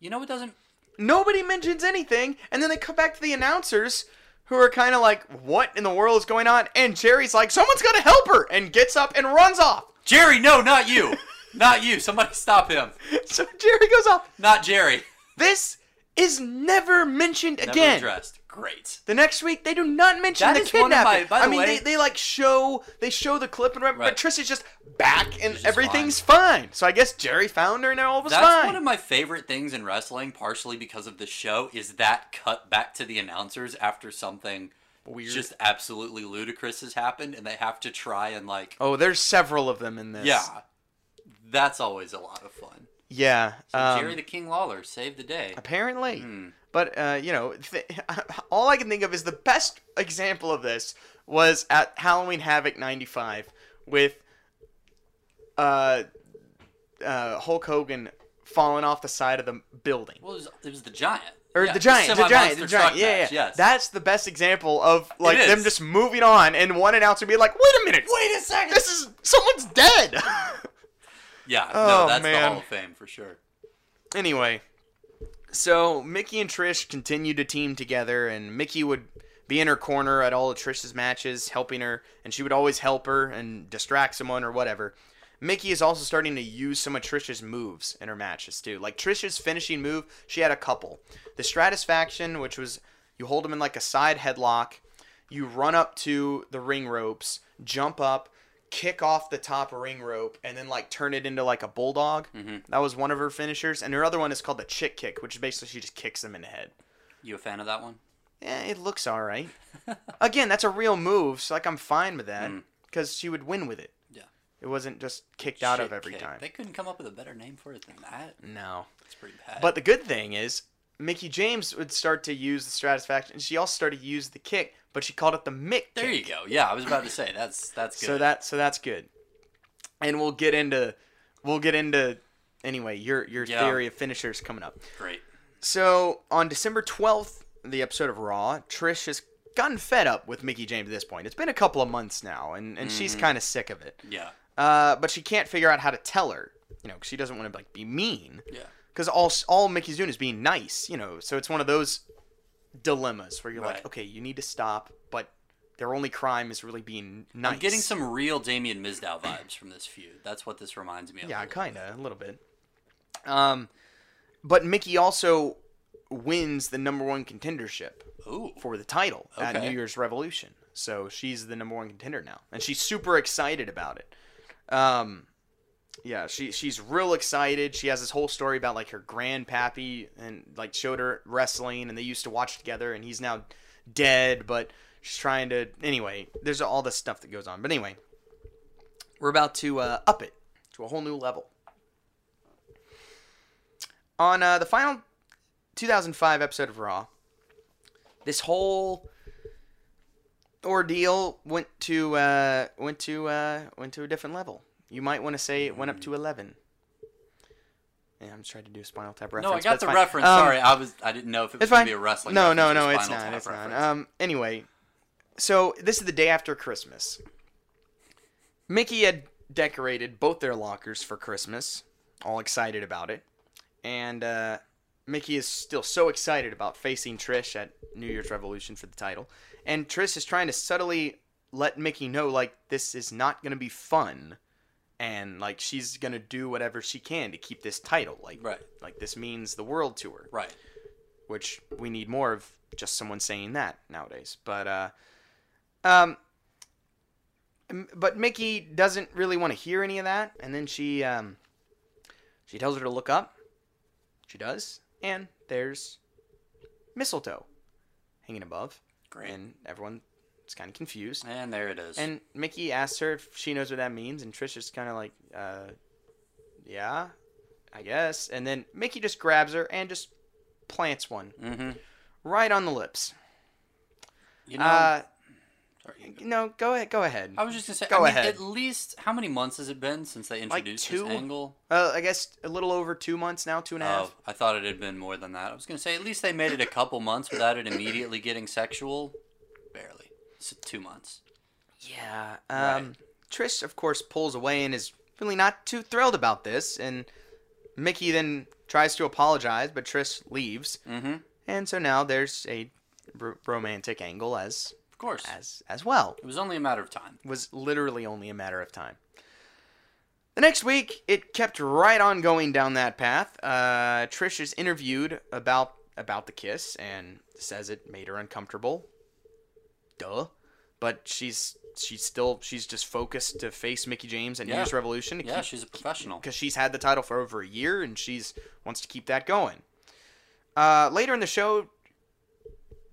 S3: You know what doesn't?
S2: Nobody mentions anything, and then they come back to the announcers, who are kind of like, "What in the world is going on?" And Jerry's like, "Someone's got to help her," and gets up and runs off.
S3: Jerry, no, not you, not you. Somebody stop him. <laughs>
S2: So Jerry goes off.
S3: Not Jerry.
S2: This is never mentioned
S3: Never
S2: again.
S3: addressed. Great.
S2: The next week they do not mention
S3: That
S2: the
S3: is one of
S2: kidnapping.
S3: my- by the
S2: I mean,
S3: way-
S2: they, they like show they show the clip and whatever,
S3: Right.
S2: but Trish is just back and
S3: just
S2: everything's fine. So I guess Jerry found her and all was
S3: That's
S2: fine.
S3: That's one of my favorite things in wrestling, partially because of the show, is that cut back to the announcers after something
S2: Weird.
S3: just absolutely ludicrous has happened, and they have to try and like,
S2: oh, there's several of them in this.
S3: yeah, that's always a lot of fun.
S2: yeah.
S3: So
S2: um,
S3: Jerry the King Lawler saved the day.
S2: apparently,
S3: Hmm.
S2: But uh, you know, th- <laughs> all I can think of is the best example of this was at Halloween Havoc '95 with uh, uh, Hulk Hogan falling off the side of the building.
S3: Well, it was, it was the giant.
S2: Or
S3: Yeah,
S2: the giant, the giant, the giant. Yeah,
S3: match,
S2: yeah.
S3: Yes.
S2: That's the best example of like them just moving on, and one announcer being like, "Wait a minute,
S3: Wait a second.
S2: this is someone's dead." <laughs>
S3: yeah,
S2: Oh,
S3: no, that's
S2: man.
S3: the Hall of Fame for sure.
S2: anyway, so Mickie and Trish continued to team together, and Mickie would be in her corner at all of Trish's matches, helping her, and she would always help her and distract someone or whatever. Mickie is also starting to use some of Trish's moves in her matches too. Like Trish's finishing move, she had a couple. The Stratusfaction, which was you hold them in like a side headlock, you run up to the ring ropes, jump up, kick off the top ring rope, and then like turn it into like a bulldog. That was one of her finishers, and her other one is called the chick kick, which is basically she just kicks him in the head.
S3: You a fan of that one?
S2: Yeah, it looks all right. <laughs> Again, that's a real move, so like I'm fine with that
S3: Mm.
S2: because she would win with it.
S3: Yeah.
S2: It wasn't just kicked out of every
S3: kick.
S2: time.
S3: They couldn't come up with a better name for it than that.
S2: No.
S3: It's pretty bad.
S2: But the good thing is, Mickie James would start to use the Stratusfaction, and she also started to use the kick, but she called it the Mick
S3: there
S2: kick.
S3: you go. Yeah, I was about to say that's that's good.
S2: So that so that's good. And we'll get into we'll get into anyway your your
S3: Yeah.
S2: theory of finishers coming up.
S3: great.
S2: So on December twelfth, the episode of Raw, Trish has gotten fed up with Mickie James at this point. It's been a couple of months now, and and she's
S3: Mm-hmm.
S2: kind of sick of it.
S3: Yeah.
S2: Uh, but she can't figure out how to tell her. You know, 'cause she doesn't want to like be mean.
S3: Yeah.
S2: Because all all Mickie's doing is being nice. You know, so it's one of those dilemmas where you're like, okay, you need to stop, but their only crime is really being nice.
S3: I'm getting some real Damien Mizdow vibes from this feud. That's what this reminds me of.
S2: Yeah, kind of, a little bit. Um, but Mickie also wins the number one contendership.
S3: Ooh.
S2: for the title at New Year's Revolution. So she's the number one contender now, and she's super excited about it. Um, yeah, she she's real excited. She has this whole story about like her grandpappy and like showed her wrestling, and they used to watch together, and he's now dead, but she's trying to. Anyway, there's all this stuff that goes on. But anyway, we're about to uh, up it to a whole new level. On uh, the final 2005 episode of Raw, this whole ordeal went to uh, went to uh, went to a different level. You might want to say it went up to 11. Yeah, I'm just trying to do a Spinal Tap reference.
S3: No, I got the
S2: fine.
S3: reference.
S2: Um,
S3: Sorry, I was I didn't know if it was going to be a wrestling.
S2: No,
S3: reference
S2: no, no, it's not. It's not. Um, anyway, so this is the day after Christmas. Mickie had decorated both their lockers for Christmas, all excited about it, and uh, Mickie is still so excited about facing Trish at New Year's Revolution for the title, and Trish is trying to subtly let Mickie know like this is not going to be fun. And like she's gonna do whatever she can to keep this title, like
S3: Right.
S2: like this means the world to her
S3: right.
S2: which we need more of just someone saying that nowadays. But uh, um, but Mickie doesn't really want to hear any of that, and then she um, she tells her to look up. She does, and there's mistletoe hanging above,
S3: Great.
S2: and everyone's kind of confused.
S3: And there it is.
S2: And Mickie asks her if she knows what that means, and Trish is kind of like, uh, yeah, I guess. And then Mickie just grabs her and just plants one
S3: mm-hmm.
S2: right on the lips.
S3: You know,
S2: Uh,
S3: sorry.
S2: no, go ahead. Go ahead.
S3: I was just gonna say.
S2: Go
S3: I mean,
S2: ahead.
S3: At least how many months has it been since they introduced
S2: two?
S3: this angle?
S2: Uh, I guess a little over two months now, two and a half.
S3: Oh, I thought it had been more than that. I was gonna say at least they made it a couple months without it immediately getting sexual. It's two months.
S2: Yeah. Um, Trish, of course, pulls away and is really not too thrilled about this. And Mickie then tries to apologize, but Trish leaves.
S3: Mm-hmm.
S2: And so now there's a r- romantic angle as
S3: Of course.
S2: as as well.
S3: It was only a matter of time.
S2: It was literally only a matter of time. The next week, it kept right on going down that path. Uh, Trish is interviewed about about the kiss and says it made her uncomfortable. Duh, but she's she's still she's just focused to face Mickie James and
S3: Yeah.
S2: News Revolution.
S3: Yeah, she's a professional.
S2: because she's had the title for over a year and she's wants to keep that going. Uh, later in the show,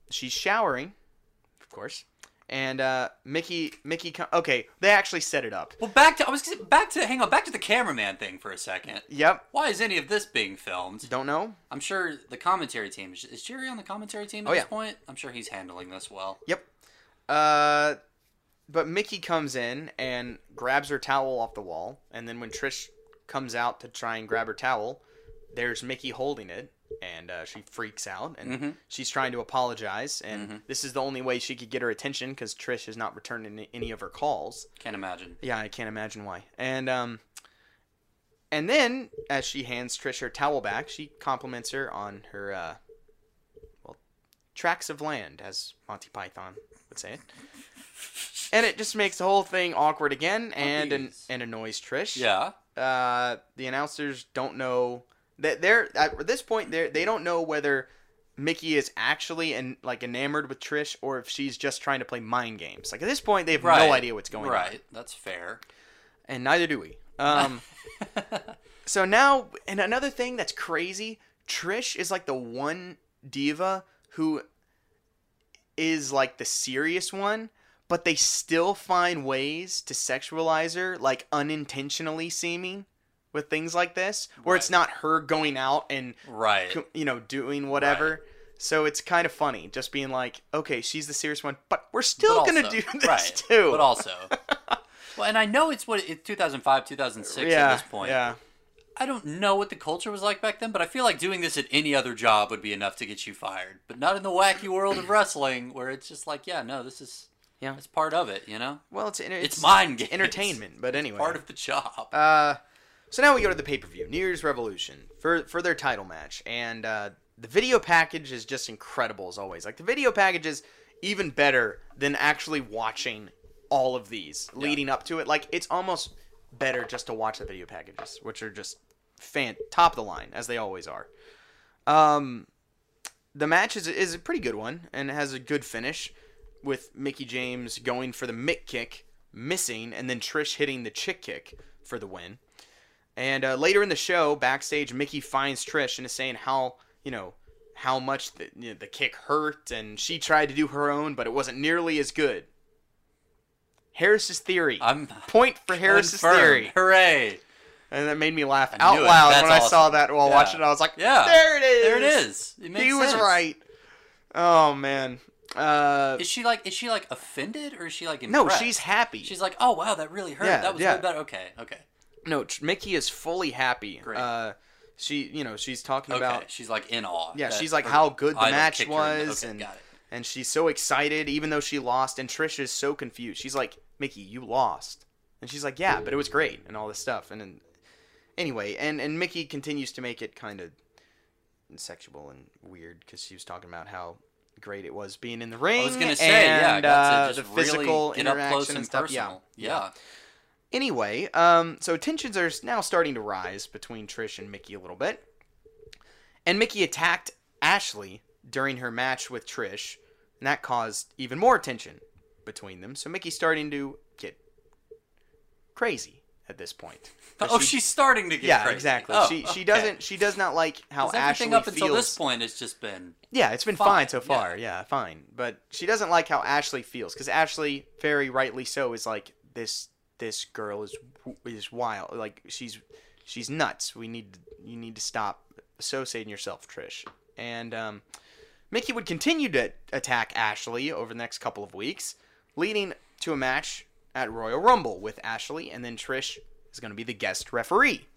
S2: she's showering, of course, and uh, Mickie Mickie. Okay, they actually set it up.
S3: Well, back to I was say, back to hang on back to the cameraman thing for a second.
S2: Yep.
S3: Why is any of this being filmed?
S2: Don't know.
S3: I'm sure the commentary team is, is Jerry on the commentary team at
S2: Oh,
S3: this
S2: yeah.
S3: point. I'm sure he's handling this well.
S2: Yep. Uh, but Mickie comes in and grabs her towel off the wall, and then when Trish comes out to try and grab her towel, there's Mickie holding it, and uh, she freaks out, and
S3: Mhm.
S2: she's trying to apologize, and
S3: Mhm.
S2: this is the only way she could get her attention because Trish has not returning any of her calls.
S3: Can't imagine.
S2: Yeah, I can't imagine why. And um, and then as she hands Trish her towel back, she compliments her on her uh, well, tracts of land, as Monty Python would say it. And it just makes the whole thing awkward again, and an, and annoys Trish.
S3: Yeah.
S2: Uh, the announcers don't know that they're at this point they they don't know whether Mickie is actually and like enamored with Trish or if she's just trying to play mind games. Like at this point, they have
S3: Right.
S2: no idea what's going on
S3: Right. That's fair.
S2: and neither do we. Um, <laughs> so now, and another thing that's crazy, Trish is like the one diva who is like the serious one, but they still find ways to sexualize her, like unintentionally seeming with things like this, where it's not her going out and
S3: Right.
S2: you know doing whatever. So it's kind of funny, just being like, okay, she's the serious one, but we're still
S3: But
S2: gonna do <laughs> this
S3: right.
S2: too.
S3: But also. <laughs> well, and I know it's what it's 2005, 2006
S2: yeah,
S3: at this point.
S2: yeah.
S3: I don't know what the culture was like back then, but I feel like doing this at any other job would be enough to get you fired. But not in the wacky world of wrestling, where it's just like, yeah, no, this is
S2: Yeah.
S3: it's part of it, you know.
S2: Well, it's it's,
S3: It's mind games.
S2: entertainment, but anyway.
S3: Part of the job.
S2: uh, so now we go to the pay per view, New Year's Revolution for for their title match, and uh, the video package is just incredible as always. Like the video package is even better than actually watching all of these leading up to it. Like it's almost better just to watch the video packages, which are just fan top of the line as they always are. Um, the match is is a pretty good one and it has a good finish with Mickie James going for the Mick kick, missing, and then Trish hitting the chick kick for the win. And uh, later in the show, backstage, Mickie finds Trish and is saying how you know how much the you know, the kick hurt, and she tried to do her own, but it wasn't nearly as good. Harris's theory.
S3: I'm
S2: Point for <laughs> Harris's
S3: confirmed.
S2: theory.
S3: Hooray!
S2: And that made me laugh
S3: I
S2: out loud when I saw that while
S3: Yeah.
S2: watching it. I was like,
S3: Yeah.
S2: there it is.
S3: There it is. It makes
S2: He was right. Oh man. Uh,
S3: Is she like? Is she like offended or is she like impressed?
S2: no, she's happy.
S3: She's like, oh wow, that really hurt.
S2: Yeah,
S3: that was
S2: yeah.
S3: way better. Okay, okay,
S2: no, Mickie is fully happy.
S3: Great.
S2: Uh, she, you know, she's talking
S3: okay.
S2: about
S3: she's like in awe.
S2: Yeah, she's like how good the match
S3: the-
S2: was,
S3: okay,
S2: and
S3: got it.
S2: and she's so excited even though she lost. And Trish is so confused. She's like, Mickie, you lost, and she's like, yeah, but it was great and all this stuff. And then anyway, and and Mickie continues to make it kind of sexual and weird because she was talking about how great it was being in the ring.
S3: I was gonna say, yeah,
S2: and,
S3: got
S2: uh, the physical
S3: really
S2: interaction
S3: and
S2: stuff. Yeah,
S3: personal. Yeah.
S2: Anyway, um, so tensions are now starting to rise between Trish and Mickie a little bit. And Mickie attacked Ashley during her match with Trish, and that caused even more tension between them. So Mickie's starting to get crazy at this point.
S3: Oh,
S2: she-
S3: she's starting to get
S2: yeah,
S3: crazy.
S2: exactly.
S3: Oh,
S2: she she
S3: okay.
S2: doesn't she does not like how Ashley
S3: everything up
S2: feels.
S3: until this point has just been
S2: Yeah, it's been fine,
S3: Fine,
S2: so far. Yeah.
S3: yeah.
S2: fine. But she doesn't like how Ashley feels because Ashley, very rightly so, is like this. This girl is is wild. Like she's she's nuts. We need you need to stop associating yourself, Trish. And um, Mickie would continue to attack Ashley over the next couple of weeks, leading to a match at Royal Rumble with Ashley, and then Trish is going to be the guest referee.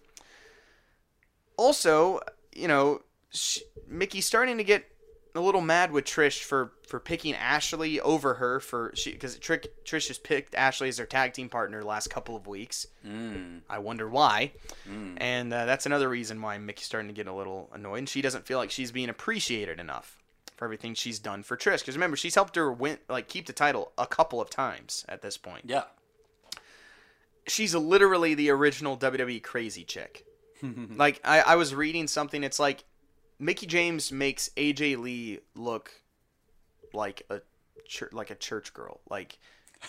S2: Also, you know, sh- Mickie's starting to get a little mad with Trish for for picking Ashley over her for she because Trish has picked Ashley as their tag team partner last couple of weeks.
S3: Mm.
S2: I wonder why, and uh, that's another reason why Mickie's starting to get a little annoyed. And she doesn't feel like she's being appreciated enough for everything she's done for Trish. Because remember, she's helped her win like keep the title a couple of times at this point.
S3: Yeah.
S2: She's literally the original WWE crazy chick. <laughs> like I, I was reading something. It's like Mickie James makes AJ Lee look like a chur- like a church girl. Like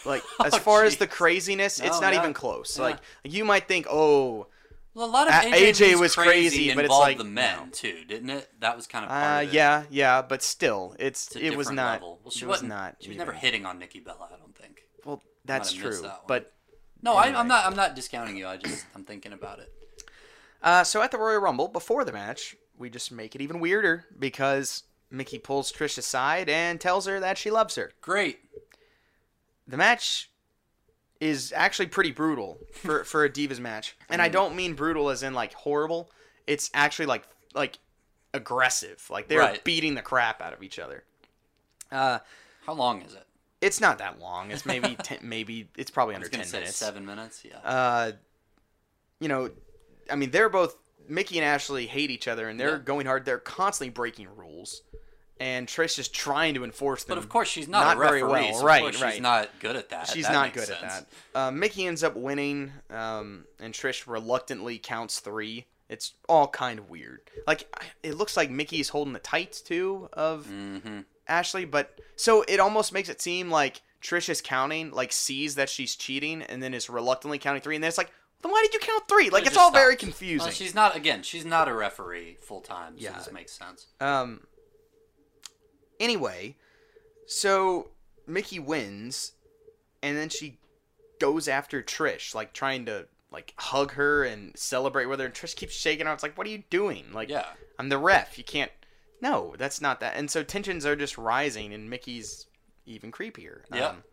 S2: like <laughs> as
S3: Oh,
S2: far as the
S3: craziness,
S2: crazy,ness, it's not
S3: yeah.
S2: even close.
S3: Yeah.
S2: Like you might think, oh,
S3: Well, a lot of AJ,
S2: AJ
S3: was
S2: was
S3: crazy,
S2: crazy, but it's
S3: involved
S2: like,
S3: the men
S2: no.
S3: too, didn't it? That was kind of
S2: uh,
S3: part of it.
S2: yeah, yeah, but still, it's,
S3: It's
S2: it was not.
S3: level. Well, she
S2: was
S3: wasn't. She was never hitting on Nikki Bella. I don't think.
S2: Well, that's
S3: Might have missed
S2: true,
S3: that
S2: but
S3: No, I,
S2: Anyway.
S3: I'm not. I'm not discounting you. I just I'm thinking about it.
S2: Uh, so at the Royal Rumble, before the match, we just make it even weirder because Mickie pulls Trish aside and tells her that she loves her.
S3: Great.
S2: The match is actually pretty brutal for, for a Divas match. And I don't mean brutal as in like horrible. It's actually like like aggressive. Like they're
S3: Right.
S2: beating the crap out of each other. Uh,
S3: How long is it?
S2: it's not that long. It's maybe <laughs> ten, maybe it's probably under ten minutes.
S3: seven minutes. Yeah.
S2: uh, you know, I mean, they're both Mickie and Ashley hate each other, and they're
S3: Yeah.
S2: going hard. They're constantly breaking rules, and Trish is trying to enforce them.
S3: but of course, she's not,
S2: not
S3: a referee.
S2: very well.
S3: so
S2: Right, right.
S3: She's not good at that.
S2: she's
S3: That
S2: not good at that. Uh, Mickie ends up winning, um, and Trish reluctantly counts three. It's all kind of weird. Like it looks like Mickie's holding the tights too of
S3: Mm-hmm.
S2: Ashley, but so it almost makes it seem like Trish is counting, like sees that she's cheating, and then is reluctantly counting three, and then it's like, then why did you count three? Like it's all very confusing.
S3: Well, she's not. Again, she's not a referee full time. So
S2: Yeah.
S3: this makes sense.
S2: Um. Anyway, so Mickie wins, and then she goes after Trish, like trying to like hug her and celebrate with her. And Trish keeps shaking her. It's like, what are you doing? Like,
S3: Yeah.
S2: I'm the ref. You can't. No, that's not that. And so tensions are just rising, and Mickie's even creepier.
S3: Yeah.
S2: Um,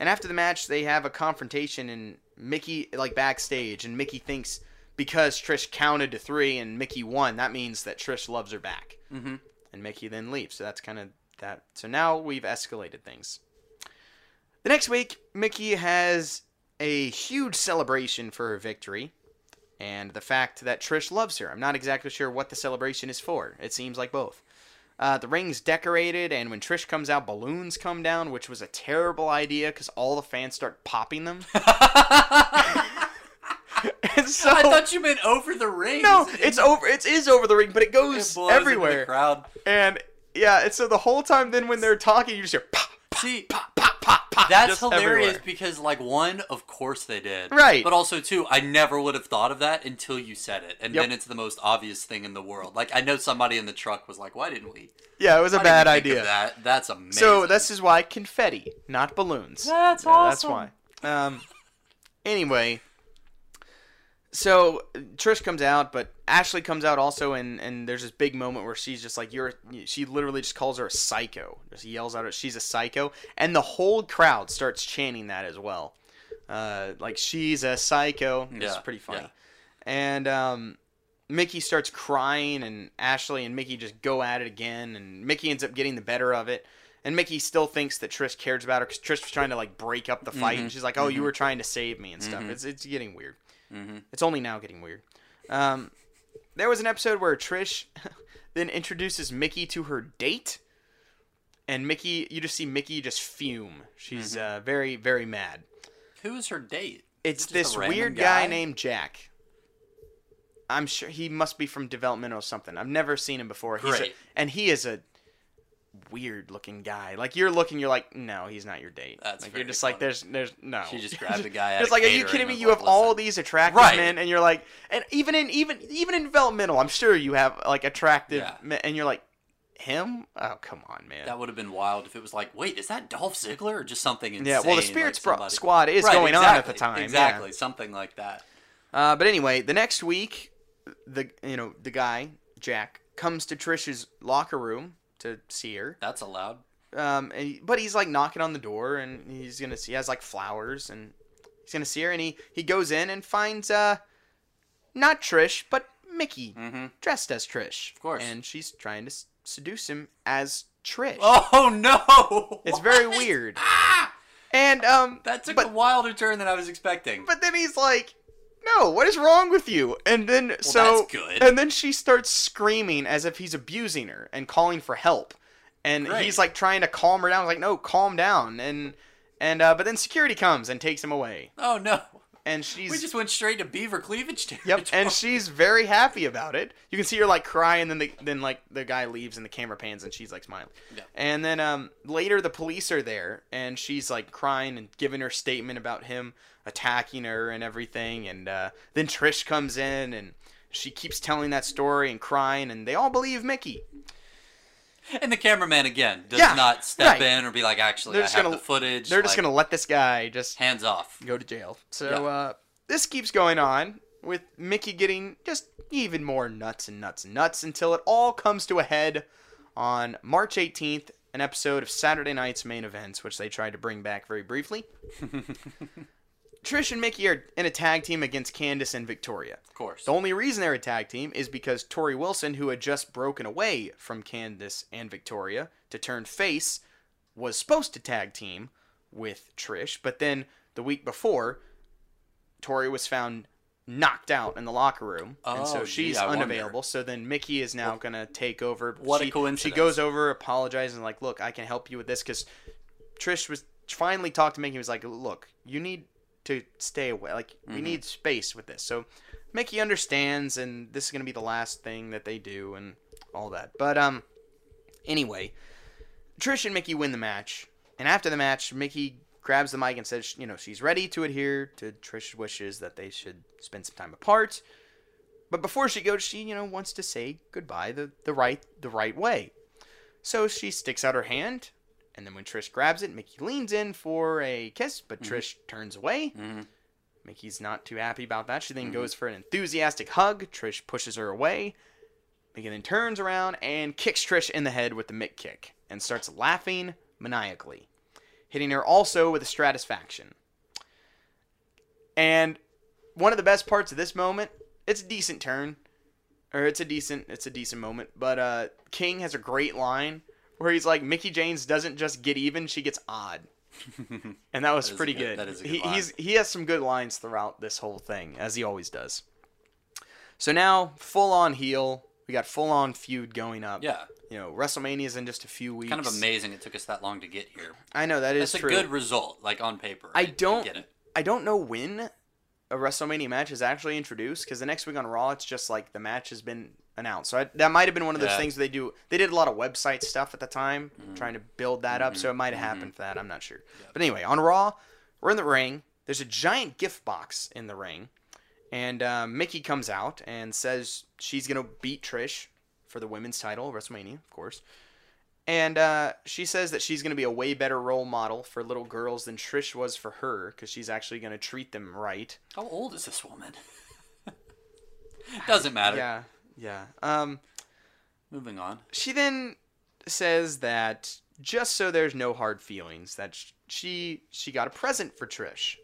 S2: and after the match, they have a confrontation, and Mickie like backstage, and Mickie thinks because Trish counted to three and Mickie won, that means that Trish loves her back.
S3: Mm-hmm.
S2: And Mickie then leaves. So that's kind of that. So now we've escalated things. The next week, Mickie has a huge celebration for her victory and the fact that Trish loves her. I'm not exactly sure what the celebration is for. It seems like both. Uh, the ring's decorated, and when Trish comes out, balloons come down, which was a terrible idea because all the fans start popping them. <laughs> <laughs> and so,
S3: I thought you meant over the ring.
S2: no, it's over. It is over the ring, but it
S3: It
S2: goes
S3: the
S2: everywhere.
S3: crowd.
S2: And yeah, and so the whole time, then when they're talking, you just hear pop,
S3: See,
S2: pop, pop, pop, pop.
S3: That's hilarious
S2: everywhere.
S3: because, like, one, of course they did.
S2: Right.
S3: But also, two, I never would have thought of that until you said it. And
S2: Yep.
S3: then it's the most obvious thing in the world. Like, I know somebody in the truck was like, why didn't we?
S2: Yeah, it was a bad
S3: we think of
S2: idea.
S3: That? That's amazing.
S2: So this is why confetti, not balloons.
S3: That's
S2: Yeah, That's why. Um. Anyway, so Trish comes out, but Ashley comes out also, and and there's this big moment where she's just like, "You're." She literally just calls her a psycho. Just yells out, "She's a psycho," and the whole crowd starts chanting that as well. Uh, like she's a psycho. It's
S3: Yeah,
S2: pretty funny.
S3: yeah.
S2: And um, Mickie starts crying, and Ashley and Mickie just go at it again, and Mickie ends up getting the better of it. And Mickie still thinks that Trish cares about her because Trish was trying to like break up the fight, and she's like, "Oh, you were trying to save me and stuff." It's it's getting weird. It's only now getting weird. Um, there was an episode where Trish <laughs> then introduces Mickie to her date, and Mickie, you just see Mickie just fume. She's uh, very very mad.
S3: Who is her date?
S2: It's
S3: Is it just
S2: this weird guy? named Jack. I'm sure he must be from developmental or something. I've never seen him before. He's a,
S3: Great.
S2: and he is a weird looking guy. Like you're looking, you're like, no, he's not your date.
S3: That's
S2: like you're just like, there's, there's no.
S3: She just <laughs> grabbed the guy
S2: It's like, are you kidding me? You have
S3: like,
S2: all these attractive
S3: Right.
S2: men, and you're like, and even in even even in developmental, I'm sure you have like attractive
S3: Yeah.
S2: men, and you're like, him? Oh, come on, man.
S3: That would have been wild if it was like, wait, is that Dolph Ziggler or just something insane?
S2: Yeah, well, the
S3: like
S2: Spirits
S3: somebody-
S2: Squad is
S3: Right,
S2: going on at the
S3: exactly,
S2: time, yeah.
S3: Exactly, something like that.
S2: Uh, but anyway, the next week, the you know the guy Jack comes to Trish's locker room to see her.
S3: That's allowed.
S2: Um, and but he's like knocking on the door, and he's gonna see. He has like flowers, and he's gonna see her, and he he goes in and finds uh, not Trish, but Mickie
S3: Mm-hmm.
S2: dressed as Trish, of
S3: course.
S2: and she's trying to s- seduce him as Trish.
S3: Oh no! <laughs>
S2: It's very weird.
S3: Ah!
S2: And um,
S3: That took
S2: but
S3: a wilder turn than I was expecting.
S2: but then he's like, "No, what is wrong with you?" And then so
S3: that's good.
S2: and then she starts screaming as if he's abusing her and calling for help. And
S3: Great.
S2: he's like trying to calm her down. Like, "No, calm down." And and uh, but then security comes and takes him away.
S3: oh no!
S2: And she's
S3: We just went straight to beaver cleavage
S2: Yep, and she's very happy about it. You can see her like cry, and then the, then like the guy leaves, and the camera pans, and she's like smiling.
S3: Yeah.
S2: And then um, later, the police are there, and she's like crying and giving her statement about him attacking her and everything. And uh, then Trish comes in, and she keeps telling that story and crying, and they all believe Mickie.
S3: And the cameraman again does
S2: Yeah,
S3: not step
S2: right.
S3: in or be like, actually,
S2: They're
S3: I
S2: just
S3: have
S2: gonna-
S3: the footage.
S2: They're just gonna let this guy just
S3: hands off.
S2: go to jail. So
S3: Yeah.
S2: uh, this keeps going on with Mickie getting just even more nuts and nuts and nuts until it all comes to a head on March 18th, an episode of Saturday Night's main events, which they tried to bring back very briefly. <laughs> Trish and Mickie are in a tag team against Candice and Victoria.
S3: Of course.
S2: The only reason they're a tag team is because Torrie Wilson, who had just broken away from Candice and Victoria to turn face, was supposed to tag team with Trish, but then the week before, Torrie was found knocked out in the locker room, and so
S3: Oh,
S2: she's
S3: I wonder.
S2: unavailable. So then Mickie is now gonna take over.
S3: what a
S2: she,
S3: coincidence.
S2: She goes over, apologizes, and like, look, I can help you with this because Trish was finally talked to Mickie. Was like, look, you need to stay away. Like, we
S3: Mm-hmm.
S2: need space with this. So Mickie understands, and this is gonna be the last thing that they do, and all that. But um, anyway, Trish and Mickie win the match, and after the match, Mickie grabs the mic and says, you know, she's ready to adhere to Trish's wishes that they should spend some time apart. But before she goes, she, you know, wants to say goodbye the, the right the right way. So she sticks out her hand, and then when Trish grabs it, Mickie leans in for a kiss, but Trish turns away.
S3: Mhm.
S2: Mickie's not too happy about that. She then goes for an enthusiastic hug. Trish pushes her away. Mickie then turns around and kicks Trish in the head with the Mick kick and starts laughing maniacally, hitting her also with a stratusfaction. And one of the best parts of this moment, it's a decent turn, or it's a decent, it's a decent moment. But uh, King has a great line where he's like, Mickie James doesn't just get even, she gets odd. <laughs> And that was
S3: That
S2: pretty good.
S3: good- that is good
S2: he, he's he has some good lines throughout this whole thing, as he always does. So now, full on heel. We got full on feud going up.
S3: Yeah.
S2: You know, WrestleMania's in just a few weeks.
S3: Kind of amazing it took us that long to get here.
S2: I know that is
S3: That's a good result, like on paper.
S2: I don't.
S3: get it.
S2: I don't know when a WrestleMania match is actually introduced because the next week on Raw, it's just like the match has been announced. So I, that might have been one of those
S3: Yeah.
S2: things they do. They did a lot of website stuff at the time,
S3: Mm-hmm.
S2: trying to build that up. So it might have happened for that. I'm not sure. But anyway, on Raw, we're in the ring. There's a giant gift box in the ring, and uh, Mickie comes out and says she's gonna beat Trish for the women's title, WrestleMania, of course. And uh, she says that she's going to be a way better role model for little girls than Trish was for her because she's actually going to treat them right.
S3: How old is this woman? <laughs> Doesn't matter.
S2: Yeah, yeah. Um,
S3: Moving on.
S2: she then says that just so there's no hard feelings, that she she got a present for Trish.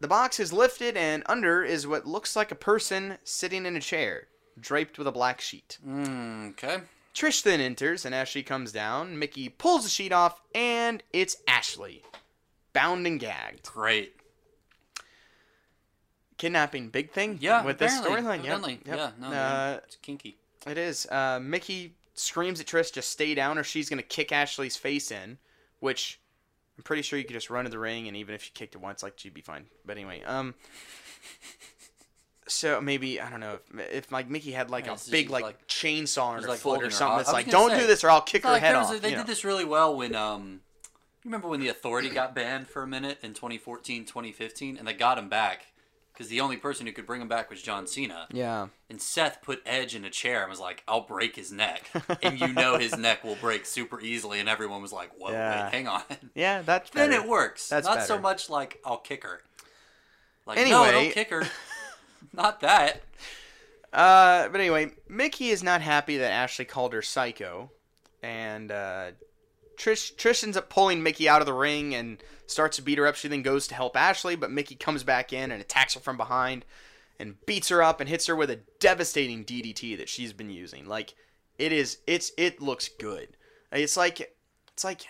S2: The box is lifted, and under is what looks like a person sitting in a chair, draped with a black sheet.
S3: Mm, okay.
S2: Trish then enters, and as she comes down, Mickie pulls the sheet off, and it's Ashley, bound and gagged.
S3: Great.
S2: Kidnapping, big thing.
S3: Yeah.
S2: with this storyline.
S3: Evidently.
S2: yep.
S3: Yeah. No.
S2: Uh,
S3: it's kinky.
S2: it is. Uh, Mickie screams at Trish, "Just stay down, or she's gonna kick Ashley's face in," which I'm pretty sure you could just run to the ring, and even if you kicked it once, like she'd be fine. But anyway, um. So maybe I don't know if, if like Mickie had like
S3: Yeah,
S2: a big like,
S3: like-
S2: chainsaw on her
S3: like,
S2: foot or something. It's like, don't
S3: say,
S2: do this, or I'll kick her
S3: like,
S2: head off.
S3: they did
S2: know.
S3: this really well when um. You remember when the Authority got banned for a minute in 2014, 2015, and they got him back because the only person who could bring him back was John Cena.
S2: Yeah.
S3: And Seth put Edge in a chair and was like, "I'll break his neck," and you know his <laughs> neck will break super easily. And everyone was like, "Whoa,
S2: Yeah.
S3: wait, hang on." <laughs>
S2: Yeah, that's
S3: then it works.
S2: That's
S3: Not so much like I'll kick her. Like
S2: Anyway.
S3: no, don't kick her. <laughs> Not that.
S2: Uh, but anyway, Mickie is not happy that Ashley called her psycho, and uh, Trish Trish ends up pulling Mickie out of the ring and starts to beat her up. She then goes to help Ashley, but Mickie comes back in and attacks her from behind and beats her up and hits her with a devastating DDT that she's been using. Like it is, it's it looks good. It's like it's like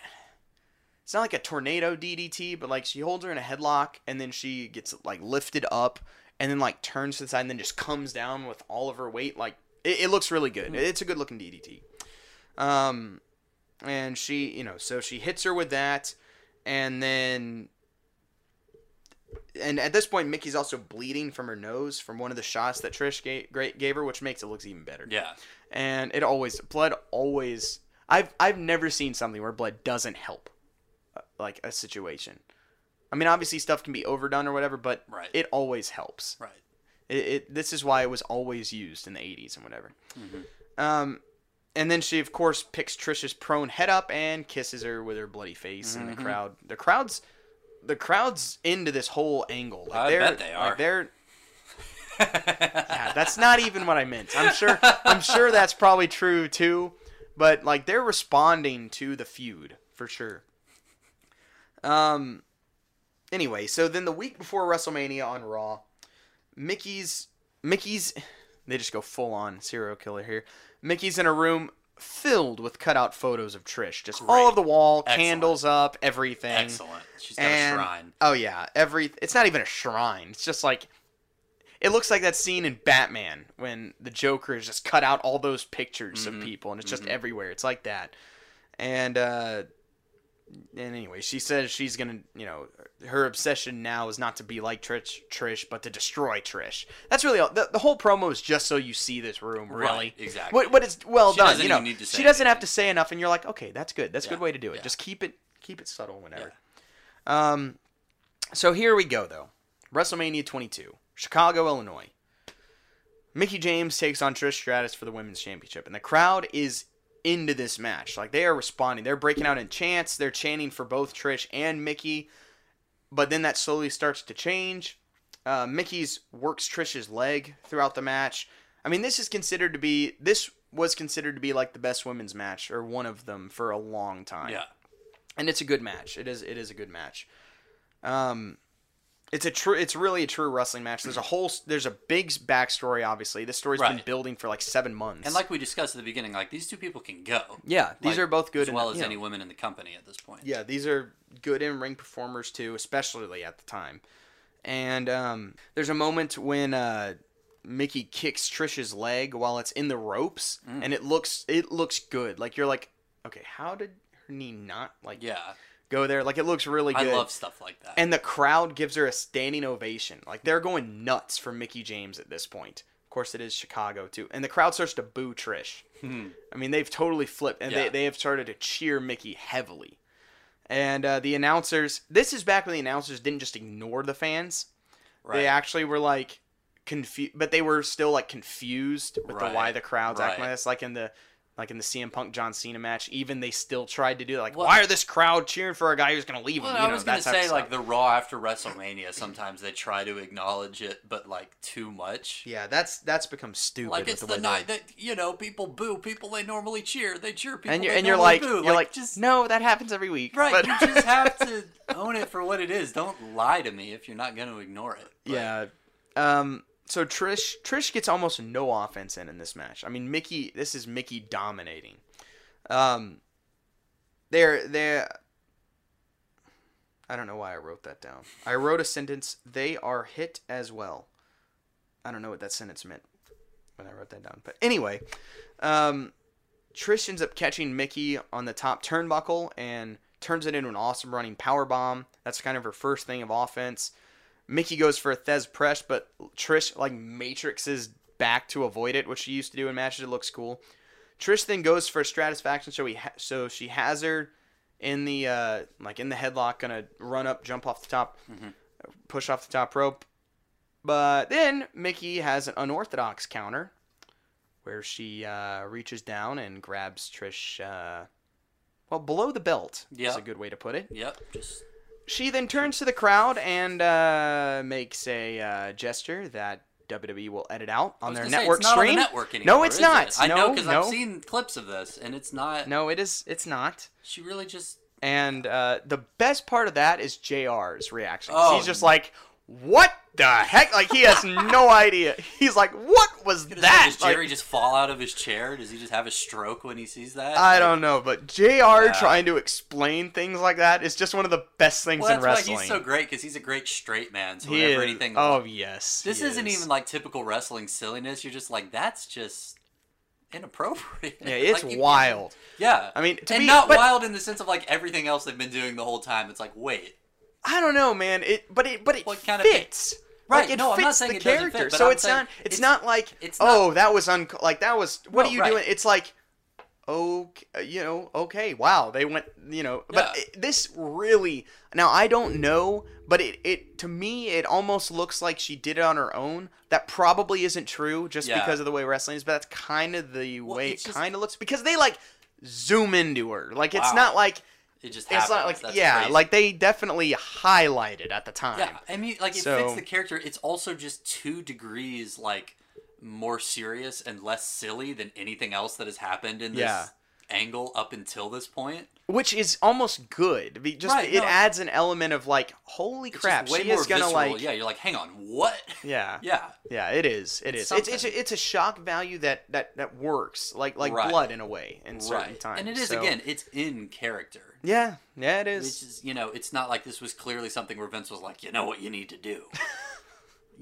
S2: it's not like a tornado DDT, but like she holds her in a headlock and then she gets like lifted up and then like turns to the side and then just comes down with all of her weight. Like it, it looks really good. It's a good looking DDT. Um, and she, you know, so she hits her with that, and then, and at this point, Mickie's also bleeding from her nose from one of the shots that Trish gave, gave her, which makes it looks even better.
S3: Yeah.
S2: And it always blood always. I've I've never seen something where blood doesn't help, uh, like a situation. I mean, obviously stuff can be overdone or whatever, but
S3: Right.
S2: it always helps.
S3: Right.
S2: It, it this is why it was always used in the 80s and whatever.
S3: Mm-hmm.
S2: Um, and then she of course picks Trisha's prone head up and kisses her with her bloody face, and
S3: Mm-hmm.
S2: the crowd, the crowd's, the crowd's into this whole angle. Like
S3: I bet they are.
S2: Like they're. <laughs> yeah, that's not even what I meant. I'm sure. I'm sure that's probably true too, but like they're responding to the feud for sure. Um. Anyway, so then the week before WrestleMania on Raw, Mickie's Mickie's they just go full on serial killer here. Mickie's in a room filled with cutout photos of Trish, just all
S3: Great.
S2: over the wall,
S3: Excellent.
S2: candles up, everything.
S3: Excellent. She's got
S2: And-
S3: a shrine.
S2: Oh yeah, every it's not even a shrine. It's just like it looks like that scene in Batman when the Joker has just cut out all those pictures
S3: Mm-hmm.
S2: of people and it's just everywhere. It's like that. And uh and anyway, she says she's gonna, you know, her obsession now is not to be like Trish, Trish, but to destroy Trish. That's really all. The, the whole promo is just so you see this room, really.
S3: Right, exactly.
S2: What, but it's well
S3: She
S2: done. You know,
S3: need to
S2: she doesn't have to say enough, and you're like, okay, that's good. That's a good way to do it.
S3: yeah.
S2: Just keep it, keep it subtle, whenever. Um, so here we go though. WrestleMania 22, Chicago, Illinois. Mickie James takes on Trish Stratus for the women's championship, and the crowd is into this match. Like they are responding. They're breaking out in chants. They're chanting for both Trish and Mickie. But then that slowly starts to change. Uh, Mickie's works Trish's leg throughout the match. I mean, this is considered to be this was considered to be like the best women's match or one of them for a long time
S3: Yeah.
S2: and it's a good match. It is it is a good match. Um, it's a true. It's really a true wrestling match. There's a whole. There's a big backstory. Obviously, this story's been building for like seven months.
S3: And like we discussed at the beginning, like these two people can go.
S2: yeah, these
S3: Like,
S2: are both good.
S3: as
S2: in-
S3: well as
S2: know,
S3: any women in the company at this point.
S2: Yeah, these are good in ring performers too, especially at the time. And um, there's a moment when uh, Mickie kicks Trish's leg while it's in the ropes,
S3: Mm.
S2: and it looks it looks good. Like you're like, okay, how did her knee not like
S3: Yeah.
S2: Go there? Like it looks really good.
S3: I love stuff like that.
S2: and the crowd gives her a standing ovation. Like they're going nuts for Mickie James at this point. Of course, it is Chicago too, and the crowd starts to boo Trish. I mean, they've totally flipped, and they,
S3: Hmm. Yeah.
S2: they have started to cheer Mickie heavily. And uh, the announcers, this is back when the announcers didn't just ignore the fans.
S3: right.
S2: They actually were like confused, but they were still like confused with the why the crowd's acting like this. Like in the like in the CM Punk John Cena match, even they still tried to do that. Like,
S3: Well-
S2: why are this crowd cheering for a guy who's gonna leave
S3: Well,
S2: him? You
S3: I
S2: know,
S3: was
S2: type of
S3: say like the Raw after WrestleMania. Sometimes they try to acknowledge it, but like too much.
S2: Yeah, that's that's become stupid.
S3: Like
S2: with
S3: it's
S2: the,
S3: the,
S2: they-
S3: night that you know people boo people they normally cheer. They cheer people
S2: and you're and you're like
S3: boo.
S2: you're like,
S3: just
S2: no, that happens every week.
S3: right.
S2: But-
S3: you just <laughs> have to own it for what it is. Don't lie to me if you're not gonna ignore it. But
S2: yeah. Um. So Trish Trish gets almost no offense in in this match. I mean, Mickie. This is Mickie dominating. Um. They're they I don't know why I wrote that down. I wrote a sentence. They are hit as well. I don't know what that sentence meant when I wrote that down. But anyway, um, Trish ends up catching Mickie on the top turnbuckle and turns it into an awesome running power bomb. That's kind of her first thing of offense. Mickie goes for a Thesz press, but Trish like matrixes back to avoid it, which she used to do in matches. It looks cool. Trish then goes for a stratusfaction, so he ha- so she has her in the uh, like in the headlock, gonna run up, jump off the top, push off the top rope. But then Mickie has an unorthodox counter where she uh, reaches down and grabs Trish. Uh, well, below the belt is a good way to put it.
S3: Yep. Just
S2: She then turns to the crowd and uh, makes a uh, gesture that WWE will edit out on their
S3: say,
S2: network
S3: it's not
S2: stream.
S3: on the network anymore.
S2: no, it's not.
S3: it? I
S2: no,
S3: know because
S2: no,
S3: I've seen clips of this, and it's not.
S2: no, it is. It's not.
S3: She really just.
S2: And uh, the best part of that is JR's reaction.
S3: Oh.
S2: He's just like, "What the heck?" Like he has no <laughs> idea. He's like, "What was
S3: Does
S2: that?" Like,
S3: Jerry just fall out of his chair? Does he just have a stroke when he sees that?
S2: I
S3: Like,
S2: don't know, but JR. trying to explain things like that is just one of the best things
S3: Well,
S2: in wrestling.
S3: why he's so great because he's a great straight man. So
S2: He is-
S3: anything.
S2: Oh yes.
S3: this isn't
S2: is.
S3: even like typical wrestling silliness. You're just like, that's just inappropriate.
S2: Yeah, <laughs> it's
S3: Like,
S2: wild.
S3: Yeah,
S2: I mean, to
S3: and
S2: be-
S3: not
S2: but-
S3: wild in the sense of like everything else they've been doing the whole time. It's like, wait,
S2: I don't know, man. It, but it, but it
S3: What kind of
S2: fits.
S3: Right,
S2: Like, it
S3: no, I'm
S2: fits
S3: not saying
S2: the
S3: it
S2: character,
S3: fit,
S2: so
S3: I'm
S2: it's not. It's,
S3: it's-
S2: not like,
S3: it's
S2: oh, that was un. Like that was. What
S3: No,
S2: are you
S3: right.
S2: doing? It's like, okay, you know, okay, wow, they went, you know, but
S3: Yeah.
S2: it, this really. Now I don't know, but it, it to me it almost looks like she did it on her own. That probably isn't true, just
S3: Yeah.
S2: because of the way wrestling is. But that's kind of the
S3: Well,
S2: way it kind of looks because they like zoom into her. Like it's not like.
S3: It just
S2: It's not like
S3: That's
S2: yeah,
S3: crazy.
S2: like they definitely highlighted at the time.
S3: Yeah, I mean, like it
S2: So-
S3: fits the character. It's also just two degrees like more serious and less silly than anything else that has happened in this
S2: Yeah.
S3: Angle up until this point.
S2: which is almost good. Be- Just
S3: Right,
S2: it
S3: no.
S2: adds an element of like, holy
S3: It's
S2: crap,
S3: way
S2: she
S3: more
S2: is gonna
S3: visceral.
S2: like,
S3: yeah, you're like, hang on, what?
S2: yeah, <laughs>
S3: yeah,
S2: yeah, it is, it
S3: It's
S2: is. It's it's
S3: something.
S2: it's a shock value that that that works, like like
S3: Right.
S2: blood in a way in certain
S3: right.
S2: times.
S3: And it is
S2: So-
S3: again, it's in character.
S2: yeah, yeah, it is.
S3: Which
S2: is,
S3: you know, it's not like this was clearly something where Vince was like, you know what you need to do. <laughs>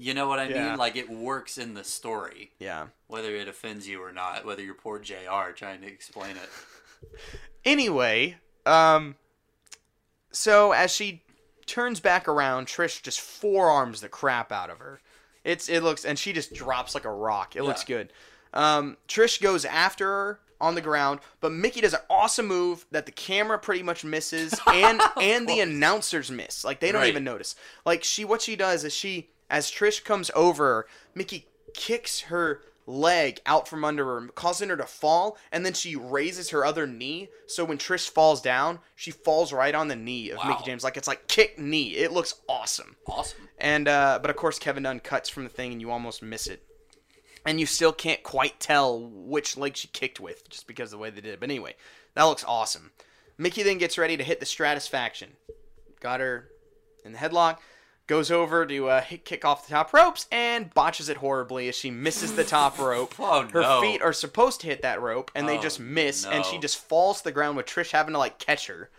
S3: you know what I
S2: Yeah.
S3: mean? Like it works in the story,
S2: Yeah.
S3: whether it offends you or not. Whether you're poor JR. trying to explain it. <laughs>
S2: Anyway, um, so as she turns back around, Trish just forearms the crap out of her. It's it looks, and she just drops like a rock. It looks good. Um, Trish goes after her on the ground, but Mickie does an awesome move that the camera pretty much misses, <laughs> and and the announcers miss. Like they don't
S3: Right.
S2: even notice. Like she, what she does is she, as Trish comes over, Mickie kicks her leg out from under her, causing her to fall, and then she raises her other knee. So when Trish falls down, she falls right on the knee of
S3: Wow.
S2: Mickie James. Like it's like kick knee. It looks awesome.
S3: Awesome.
S2: And uh, but of course Kevin Dunn cuts from the thing, and you almost miss it, and you still can't quite tell which leg she kicked with, just because of the way they did it. But anyway, that looks awesome. Mickie then gets ready to hit the Stratusfaction. Got her in the headlock. Goes over to uh, kick off the top ropes and botches it horribly as she misses the top <laughs> rope.
S3: Oh,
S2: Her
S3: no.
S2: feet are supposed to hit that rope and they
S3: Oh,
S2: just miss, and she just falls to the ground with Trish having to like catch her.